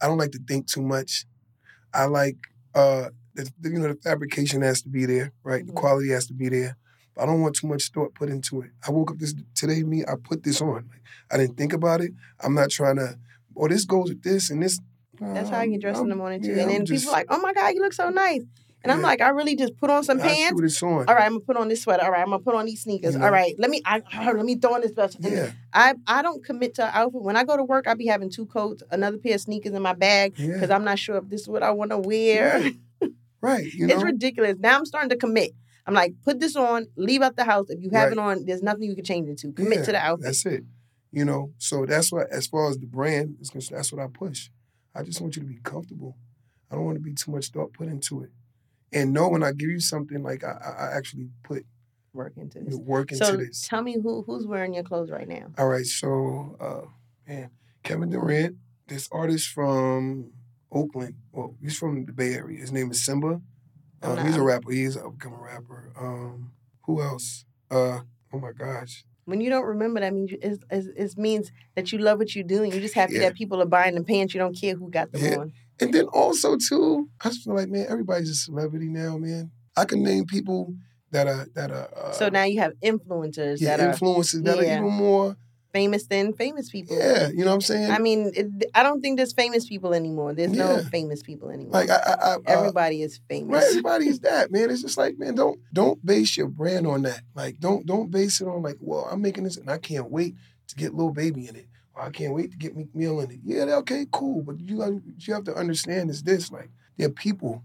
i don't like to think too much i like uh the, the, you know the fabrication has to be there, right? Mhm. The quality has to be there. But I don't want too much thought put into it. I woke up this today, me, I put this on. Like, I didn't think about it. I'm not trying to. Oh, this goes with this and this. That's how I get dressed in the morning too. yeah, and I'm then just- people are like, "Oh my god, you look so nice." And I'm Yeah. like, I really just put on some I pants. threw this on. All right, I'm gonna put on this sweater. All right, I'm gonna put on these sneakers. You know? All mm-hmm. right, let me. I let me throw on this vest. Yeah, I I don't commit to an outfit. When I go to work, I be having two coats, another pair of sneakers in my bag yeah. because I'm not sure if this is what I want to wear. Right. Right. You know. It's ridiculous. Now I'm starting to commit. I'm like, put this on, leave out the house. If you have Right. it on, there's nothing you can change it to. Commit Yeah, to the outfit. That's it. You know, so that's what, as far as the brand is concerned, that's what I push. I just want you to be comfortable. I don't want to be too much thought put into it. And know when I give you something, like I, I actually put Work into this. work into So this. tell me who who's wearing your clothes right now? All right, so uh man, Kevin Durant, this artist from Oakland. Well, he's from the Bay Area. His name is Symba. I'm Um, not- he's a rapper. He's an upcoming rapper. Um, who else? Uh, oh my gosh. When you don't remember, that means it, means that you love what you do, and you're just happy Yeah. that people are buying the pants. You don't care who got them Yeah. on. And then also too, I just feel like man, everybody's a celebrity now, man. I can name people that are that are uh, so now you have influencers yeah, that are influences that yeah. are even more famous than famous people. yeah, you know what I'm saying? I mean, it, I don't think there's famous people anymore. There's no famous people anymore. like I, I, I uh, Everybody is famous. Right, is that, man. It's just like, man, don't don't base your brand on that. Like, don't don't base it on like, well, I'm making this and I can't wait to get Lil Baby in it, I can't wait to get Meek Mill in it. Yeah, okay, cool, but you like, you have to understand is this: like, they're people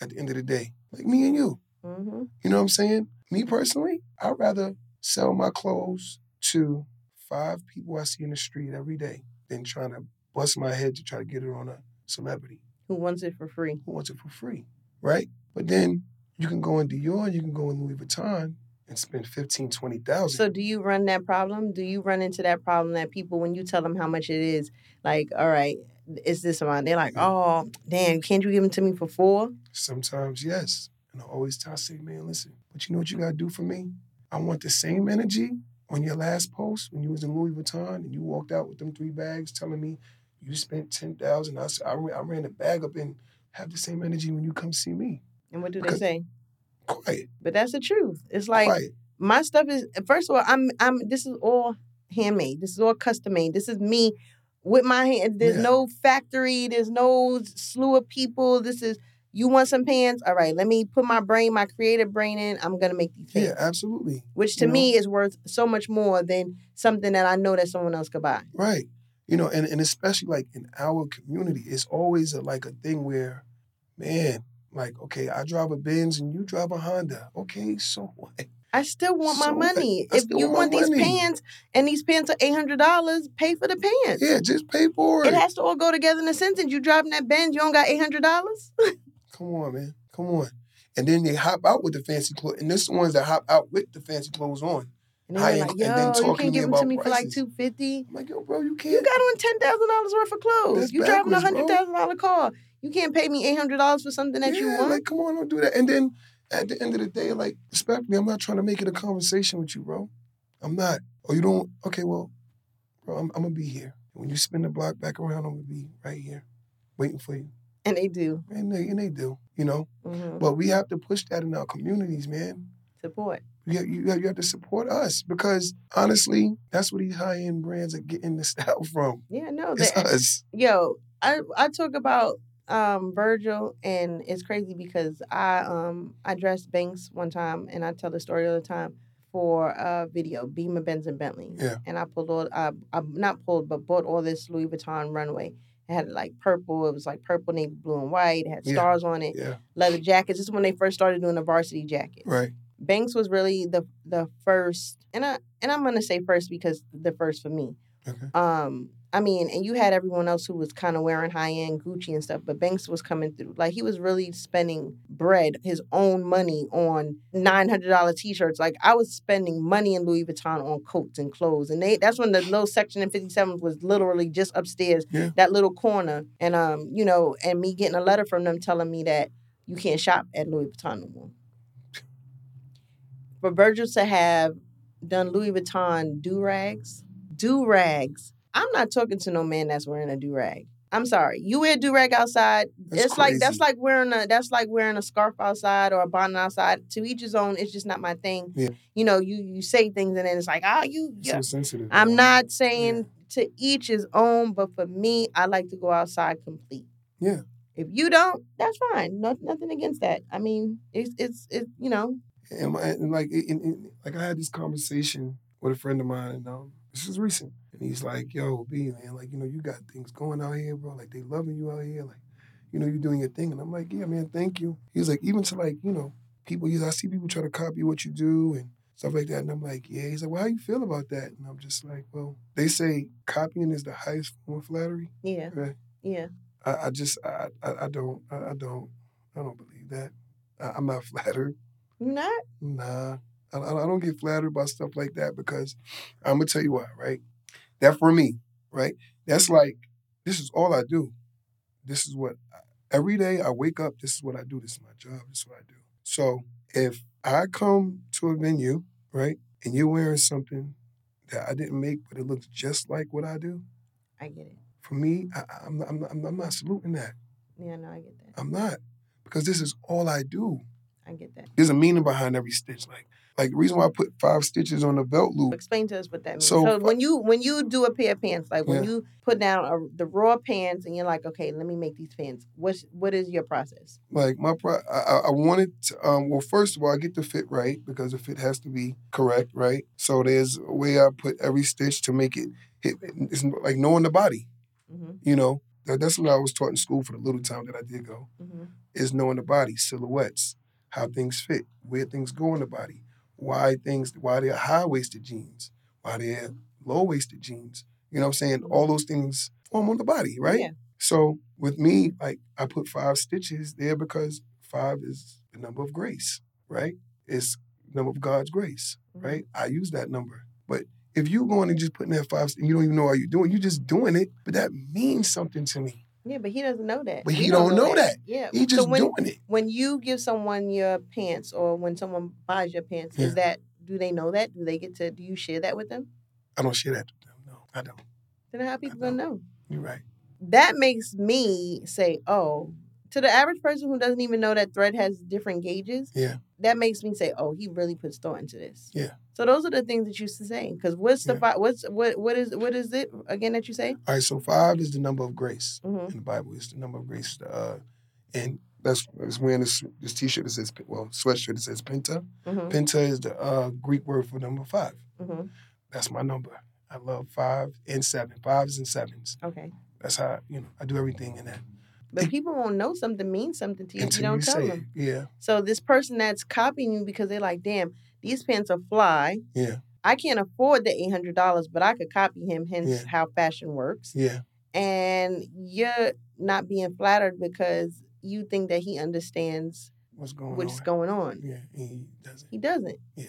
at the end of the day, like me and you. hmm You know what I'm saying? Me personally, I'd rather sell my clothes to five people I see in the street every day than trying to bust my head to try to get it on a celebrity Who wants it for free? who wants it for free, right? But then you can go in Dior, you can go in Louis Vuitton and spend 15, 20,000. So do you run that problem? Do you run into that problem that people, when you tell them how much it is, like, all right, is this amount? They're like, mm-hmm. oh, damn, can't you give them to me for four? Sometimes, yes. And I always tell, I say, man, listen, but you know what you got to do for me? I want the same energy on your last post when you was in Louis Vuitton and you walked out with them three bags telling me you spent 10000 I, I, ran, I ran the bag up and have the same energy when you come see me. And what do they say? Quiet, But that's the truth. It's like quiet. my stuff is first of all, I'm I'm this is all handmade. This is all custom made. This is me with my hand. There's Yeah. no factory, there's no slew of people. This is you want some pants? All right, let me put my brain, my creative brain in. I'm gonna make these pants. Yeah, absolutely. Which to you know? me is worth so much more than something that I know that someone else could buy. Right. You know, and, and especially like in our community, it's always a, like a thing where, man, like, okay, I drive a Benz and you drive a Honda. Okay, so what? I still want my So money. I If still you want want these money. pants and these pants are eight hundred dollars, pay for the pants. Yeah, just pay for it. It has to all go together in a sentence. You driving that Benz, you don't got eight hundred dollars. Come on, man. Come on. And then they hop out with the fancy clothes. And this is the ones that hop out with the fancy clothes on. And like, and then yo, you talking to can't give them to me for like two fifty. I'm like, yo, bro, you You can't. You got on ten thousand dollars worth of clothes. That's you driving a hundred thousand dollar car. You can't pay me eight hundred dollars for something that you want. Like, come on, don't do that. And then at the end of the day, like, respect me. I'm not trying to make it a conversation with you, bro. I'm not. Or you don't. Okay, well, bro, I'm, I'm gonna be here. When you spin the block back around, I'm gonna be right here, waiting for you. and they do And they, and they do, you know. Mhm. But we have to push that in our communities, man. support. You have, you have, you have to support us because honestly, that's where these high end brands are getting the style from. Yeah, no, It's us. yo, I I talk about um Virgil and it's crazy because I um I dressed Banks one time and I tell the story all the time for a video, Beamer Benz and Bentley. Yeah. And I pulled all I, I not pulled but bought all this Louis Vuitton runway. It had like purple, it was like purple, navy blue, and white. It had Yeah. stars on it, Yeah, leather jackets. This is when they first started doing the varsity jackets. right. Banks was really the the first, and I and I'm gonna say first because the first for me. Okay. Um, I mean, and you had everyone else who was kind of wearing high end Gucci and stuff, but Banks was coming through. Like he was really spending bread, his own money on nine hundred dollar t shirts. Like I was spending money in Louis Vuitton on coats and clothes, and they that's when the little section in fifty seven was literally just upstairs, Yeah. that little corner, and um, you know, and me getting a letter from them telling me that you can't shop at Louis Vuitton no more. For Virgil to have done Louis Vuitton do rags, do rags. I'm not talking to no man that's wearing a do rag. I'm sorry. You wear do rag outside. That's it's like that's like wearing a that's like wearing a scarf outside or a bonnet outside. To each his own. It's just not my thing. Yeah. You know, you you say things and then it's like, oh, you. Yeah. so sensitive. I'm not saying to each his own, but for me, I like to go outside complete. Yeah. If you don't, that's fine. No, nothing against that. I mean, it's it's it. You know. and, and like it- it- like I had this conversation with a friend of mine, and um, this is recent, and he's like, "Yo, B, man, like you know, you got things going out here, bro. Like they loving you out here, like you know, you're doing your thing." And I'm like, "Yeah, man, thank you." He's like, even to like you know, people. He's I see people try to copy what you do and stuff like that, and I'm like, "Yeah." He's like, "Well, how you feel about that?" And I'm just like, "Well, they say copying is the highest form of flattery." Yeah. Right. Yeah. I, I just I, I I don't I, I don't I don't believe that. I, I'm not flattered. Not? Nah, I, I I don't get flattered by stuff like that because I'm gonna tell you why, right? That for me, right? That's like this is all I do. This is what every day I wake up. This is what I do. This is my job. This is what I do. So if I come to a venue, right, and you're wearing something that I didn't make, but it looks just like what I do, I get it. for me, I, I- I'm, I'm, I'm not saluting that. Yeah. No, I get that. I'm not because this is all I do. I get that. There's a meaning behind every stitch. Like, like the reason why I put five stitches on the belt loop. Explain to us what that means. So- So, when you when you do a pair of pants, like when Yeah. you put down a, the raw pants and you're like, okay, let me make these pants. What's what is your process? Like my, pro- I, I wanted. To, um, well, first of all, I get the fit right because the fit has to be correct, right? So there's a way I put every stitch to make it hit. It's like knowing the body. hmm You know, that, that's what I was taught in school for the little time that I did go. hmm Is knowing the body, silhouettes, how things fit, where things go in the body, why things, why they're high waisted jeans, why they're low waisted jeans. You know what I'm saying? All those things form on the body, right? Yeah. So with me, like I put five stitches there because five is the number of grace, right? It's the number of God's grace, Mhm. right? I use that number. But if you going and just putting that five and you don't even know how you're doing, you're just doing it, but that means something to me. Yeah, but he doesn't know that. But We he don't know that. Yeah. He just so when, doing it. when you give someone your pants or when someone buys your pants, Yeah. is that do they know that? Do they get to do you share that with them? I don't share that with them. No, I don't. Then how people gonna know? You're right. That makes me say, oh, to the average person who doesn't even know that thread has different gauges, Yeah. That makes me say, oh, he really puts thought into this. Yeah. So those are the things that you used to say. Because what's the Yeah. fi- what's what what is what is it again that you say? All right, so five is the number of grace Mm-hmm. in the Bible. It's the number of grace. Uh, and that's, that's wearing this, this t-shirt that says, well, sweatshirt that says Penta. Mm-hmm. Penta is the uh, Greek word for number five. Mm-hmm. That's my number. I love five and seven. Fives and sevens. Okay. That's how, you know, I do everything in that. But people won't know something means something to you if you don't you tell them. it. Yeah, So this person that's copying you because they're like, damn, these pants are fly. yeah, I can't afford the eight hundred dollars, but I could copy him. Hence, Yeah. how fashion works. yeah. And you're not being flattered because you think that he understands What's going on what's on? going on. Yeah, he doesn't. He doesn't. Yeah.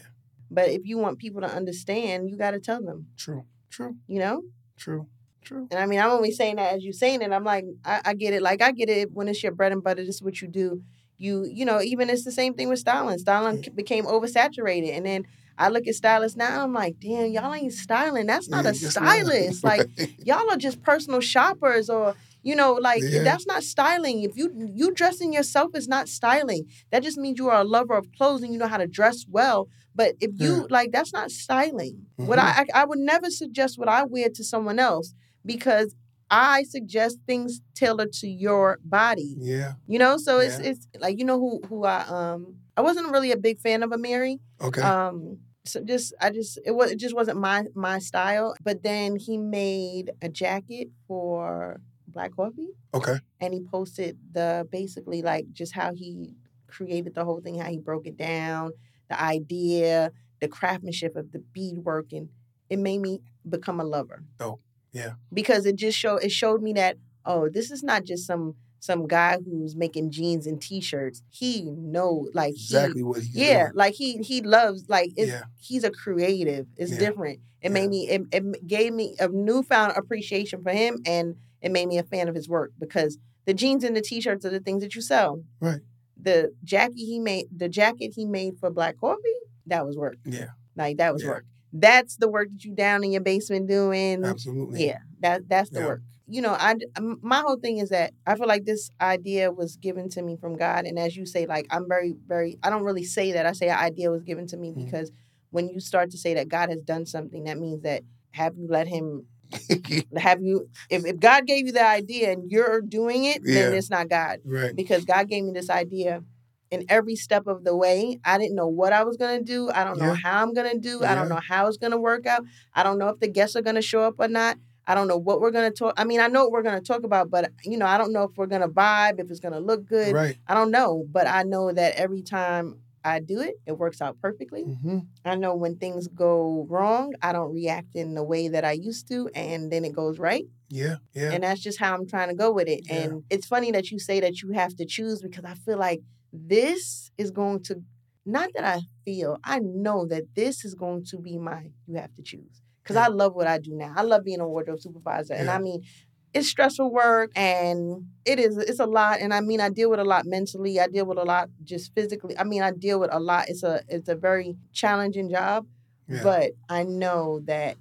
But if you want people to understand, you got to tell them. True, true, You know. true, true. And I mean, I'm only saying that as you saying it. I'm like, I, I get it. Like I get it when it's your bread and butter. This is what you do. You, you know, even it's the same thing with styling. Styling Yeah. became oversaturated, and then I look at stylists now. I'm like, damn, y'all ain't styling. That's not Yeah, a stylist. Like y'all are just personal shoppers, or you know, like Yeah. that's not styling. If you you dressing yourself is not styling. That just means you are a lover of clothes and you know how to dress well. But if you like, that's not styling. What Mhm. I, I I would never suggest what I wear to someone else because I suggest things tailored to your body. yeah. You know, so it's Yeah. it's like you know who who I um I wasn't really a big fan of Amiri. Okay. Um so just I just it was it just wasn't my my style. But then he made a jacket for Black Coffee okay. and he posted the basically like just how he created the whole thing, how he broke it down, the idea, the craftsmanship of the beadwork, and it made me become a lover. Dope. Yeah. Because it just showed it showed me that oh, this is not just some some guy who's making jeans and t-shirts. He knows like he- Exactly what he's yeah, doing. like he he loves like it's Yeah. he's a creative. It's Yeah. different. It Yeah. made me it, it gave me a newfound appreciation for him and it made me a fan of his work because the jeans and the t-shirts are the things that you sell. Right. The jacket he made the jacket he made for Black Coffee, that was work. Yeah. Like that was work. That's the work that you down in your basement doing. Absolutely. Yeah. That that's the Yeah. work. you know, I my whole thing is that I feel like this idea was given to me from God, and as you say, like I'm very, very. I don't really say that. I say an idea was given to me mm-hmm. because when you start to say that God has done something, that means that have you let Him have you if, if God gave you the idea and you're doing it, yeah. then it's not God. Right. Because God gave me this idea in every step of the way. I didn't know what I was gonna do. I don't yeah. know how I'm gonna do. Yeah. I don't know how it's gonna work out. I don't know if the guests are gonna show up or not. I don't know what we're gonna talk. I mean, I know what we're gonna talk about, but you know, I don't know if we're gonna vibe, if it's gonna look good. Right. I don't know, but I know that every time I do it, it works out perfectly. Mm-hmm. I know when things go wrong, I don't react in the way that I used to, and then it goes right. Yeah, yeah. And that's just how I'm trying to go with it. Yeah. And it's funny that you say that you have to choose because I feel like this is going to, not that I feel, I know that this is going to be my, you have to choose. Because yeah. I love what I do now. I love being a wardrobe supervisor. Yeah. And I mean, it's stressful work and it is it's a lot and i mean i deal with a lot mentally i deal with a lot just physically i mean i deal with a lot it's a it's a very challenging job yeah. but i know that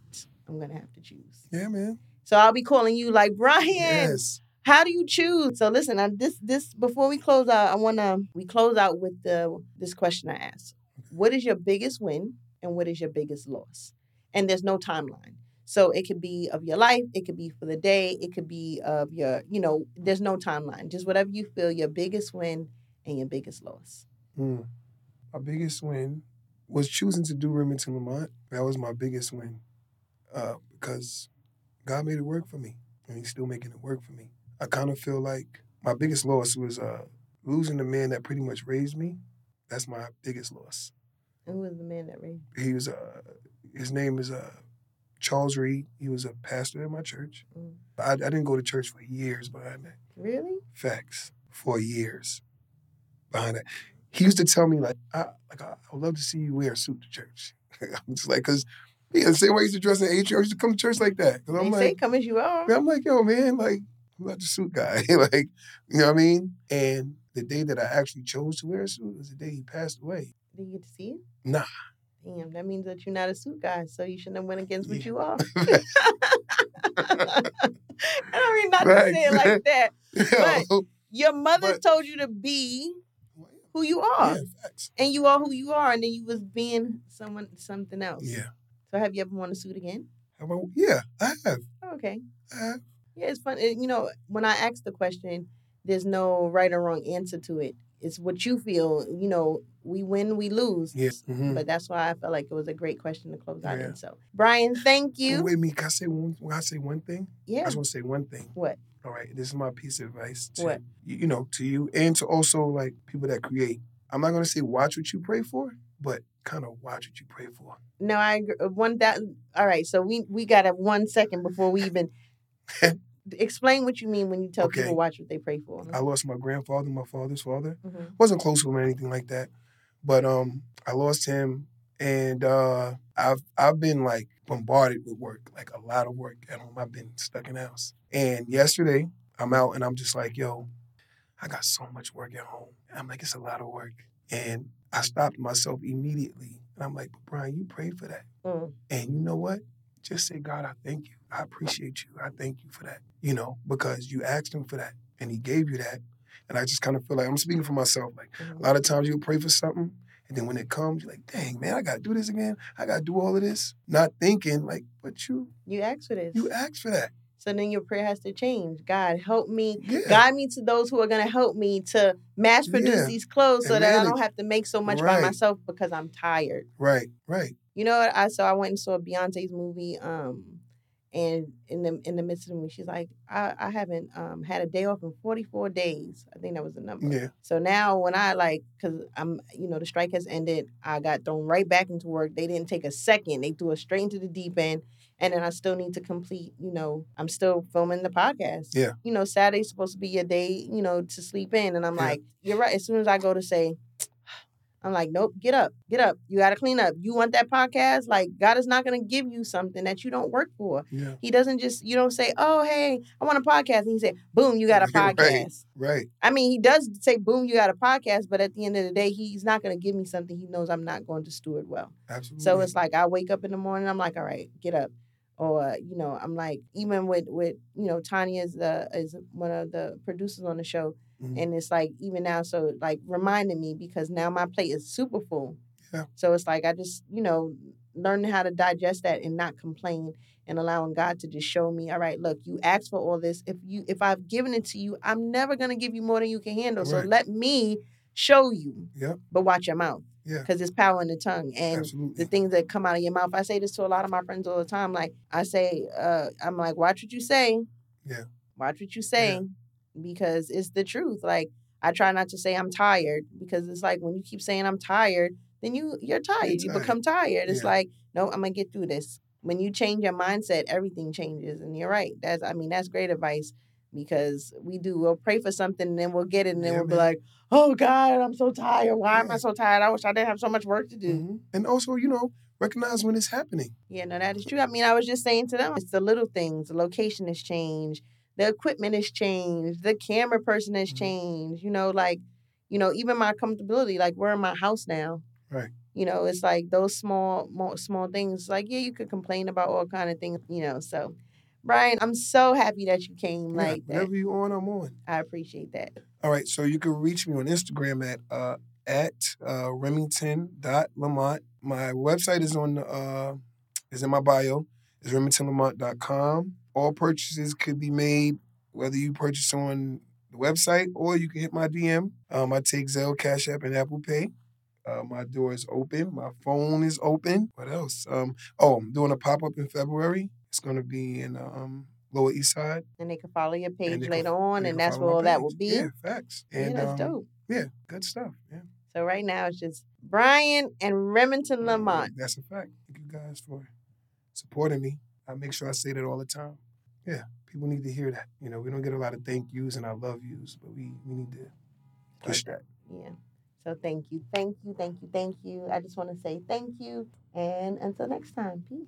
i'm gonna have to choose yeah man so i'll be calling you like brian yes. How do you choose so listen I, this this before we close out i want to we close out with the this question i asked what is your biggest win and what is your biggest loss and there's no timeline so it could be of your life, it could be for the day, it could be of your, you know, there's no timeline. Just whatever you feel your biggest win and your biggest loss. Mm. My biggest win was choosing to do Remington Lamont. That was my biggest win uh, because God made it work for me and He's still making it work for me. I kind of feel like my biggest loss was uh, losing the man that pretty much raised me. That's my biggest loss. Who was the man that raised? He was. Uh, his name is uh, Charles Reed. He was a pastor at my church. Mm. I, I, didn't go to church for years behind that. Really? Facts. For years behind that. He used to tell me like, I like I, would love to see you wear a suit to church. I'm just like, cause yeah, the same way I used to dress in atrium, I used to come to church like that. Cause I'm they like, say come as you are. I'm like, yo, man, like I'm not the suit guy. like, you know what I mean? And the day that I actually chose to wear a suit was the day he passed away. Did you get to see it? Nah. Damn, that means that you're not a suit guy, so you shouldn't have went against what yeah. you are. I don't mean not to say it like that, but your mother but, told you to be who you are, yeah, and you are who you are, and then you was being someone something else. Yeah. So have you ever worn a suit again? About, yeah, I have. Oh, okay. I have. Yeah, it's fun. You know, when I ask the question, there's no right or wrong answer to it. It's what you feel. You know, we win, we lose. Yes. Mm-hmm. But that's why I felt like it was a great question to close out yeah. in. So, Brian, thank you. Oh, wait, me, can I say one? Can I say one thing? Yeah. I just want to say one thing. What? All right. This is my piece of advice. To, what? You, you know, to you and to also like people that create. I'm not going to say watch what you pray for, but kind of watch what you pray for. No, I agree. Uh, one that. All right. So we we got a one second before we even. explain what you mean when you tell okay. people watch what they pray for. I lost my grandfather, my father's father. Mm-hmm. wasn't close to him or anything like that. But um, I lost him, and uh, I've I've been like bombarded with work, like a lot of work at home. I've been stuck in the house. And yesterday, I'm out, and I'm just like, yo, I got so much work at home. I'm like, it's a lot of work, and I stopped myself immediately, and I'm like, but Brian, you prayed for that, mm. and you know what? Just say, God, I thank you. I appreciate you. I thank you for that. You know, because you asked him for that, and he gave you that, and I just kind of feel like I'm speaking for myself. Like mm-hmm. a lot of times you'll pray for something, and then when it comes, you're like, dang, man, I gotta do this again. I gotta do all of this. Not thinking, like, but you You asked for this. You asked for that. So then your prayer has to change. God, help me. Yeah. Guide me to those who are going to help me to mass produce yeah. these clothes so and that I don't have to make so much right. by myself because I'm tired. Right, right. You know what? I saw I went and saw Beyonce's movie, um, and in the in the midst of the movie, she's like, I, I haven't um, had a day off in 44 days. I think that was the number. Yeah. So now when I like, cause I'm, you know, the strike has ended. I got thrown right back into work. They didn't take a second. They threw us straight into the deep end. And then I still need to complete, you know, I'm still filming the podcast. Yeah. You know, Saturday's supposed to be your day, you know, to sleep in. And I'm yeah. like, you're right. As soon as I go to say, I'm like, nope, get up, get up. You got to clean up. You want that podcast? Like, God is not going to give you something that you don't work for. Yeah. He doesn't just, you don't say, oh, hey, I want a podcast. And he say, boom, you got a podcast. right, right. I mean, he does say, boom, you got a podcast. But at the end of the day, he's not going to give me something he knows I'm not going to steward well. Absolutely. So it's like, I wake up in the morning, I'm like, all right, get up. or you know i'm like even with with you know tanya is the uh, is one of the producers on the show mm-hmm. and it's like even now so like reminding me because now my plate is super full yeah. so it's like i just you know learning how to digest that and not complain and allowing god to just show me all right look you asked for all this if you if i've given it to you i'm never going to give you more than you can handle right. so let me show you yep. but watch your mouth yeah. Because it's power in the tongue. And Absolutely. the things that come out of your mouth. I say this to a lot of my friends all the time. Like I say, uh, I'm like, watch what you say. Yeah. Watch what you say. Yeah. Because it's the truth. Like I try not to say I'm tired because it's like when you keep saying I'm tired, then you you're tired. You're tired. You become tired. It's yeah. like, no, I'm gonna get through this. When you change your mindset, everything changes. And you're right. That's I mean, that's great advice because we do. We'll pray for something and then we'll get it and then yeah, we'll man. be like, oh God, I'm so tired. Why yeah. am I so tired? I wish I didn't have so much work to do. Mm-hmm. And also, you know, recognize when it's happening. Yeah, no, that is true. I mean, I was just saying to them, it's the little things. The location has changed. The equipment has changed. The camera person has mm-hmm. changed. You know, like, you know, even my comfortability. Like, we're in my house now. Right. You know, it's like those small, small things. Like, yeah, you could complain about all kind of things. You know, so Brian, I'm so happy that you came. Yeah, like whenever you on, I'm on. I appreciate that. All right, so you can reach me on Instagram at uh, at uh, Remington.Lamont. My website is on uh, is in my bio. Is remingtonlamont.com. All purchases could be made whether you purchase on the website or you can hit my DM. Um, I take Zelle, Cash App, and Apple Pay. Uh, my door is open. My phone is open. What else? Um, oh, I'm doing a pop up in February. It's going to be in um, Lower East Side. And they can follow your page later can, on, and that's where all that will be. Yeah, facts. And, yeah, that's um, dope. Yeah, good stuff. Yeah. So right now it's just Brian and Remington Lamont. That's a fact. Thank you guys for supporting me. I make sure I say that all the time. Yeah, people need to hear that. You know, we don't get a lot of thank yous and I love yous, but we, we need to push that. Yeah. So thank you, thank you, thank you, thank you. I just want to say thank you. And until next time, peace.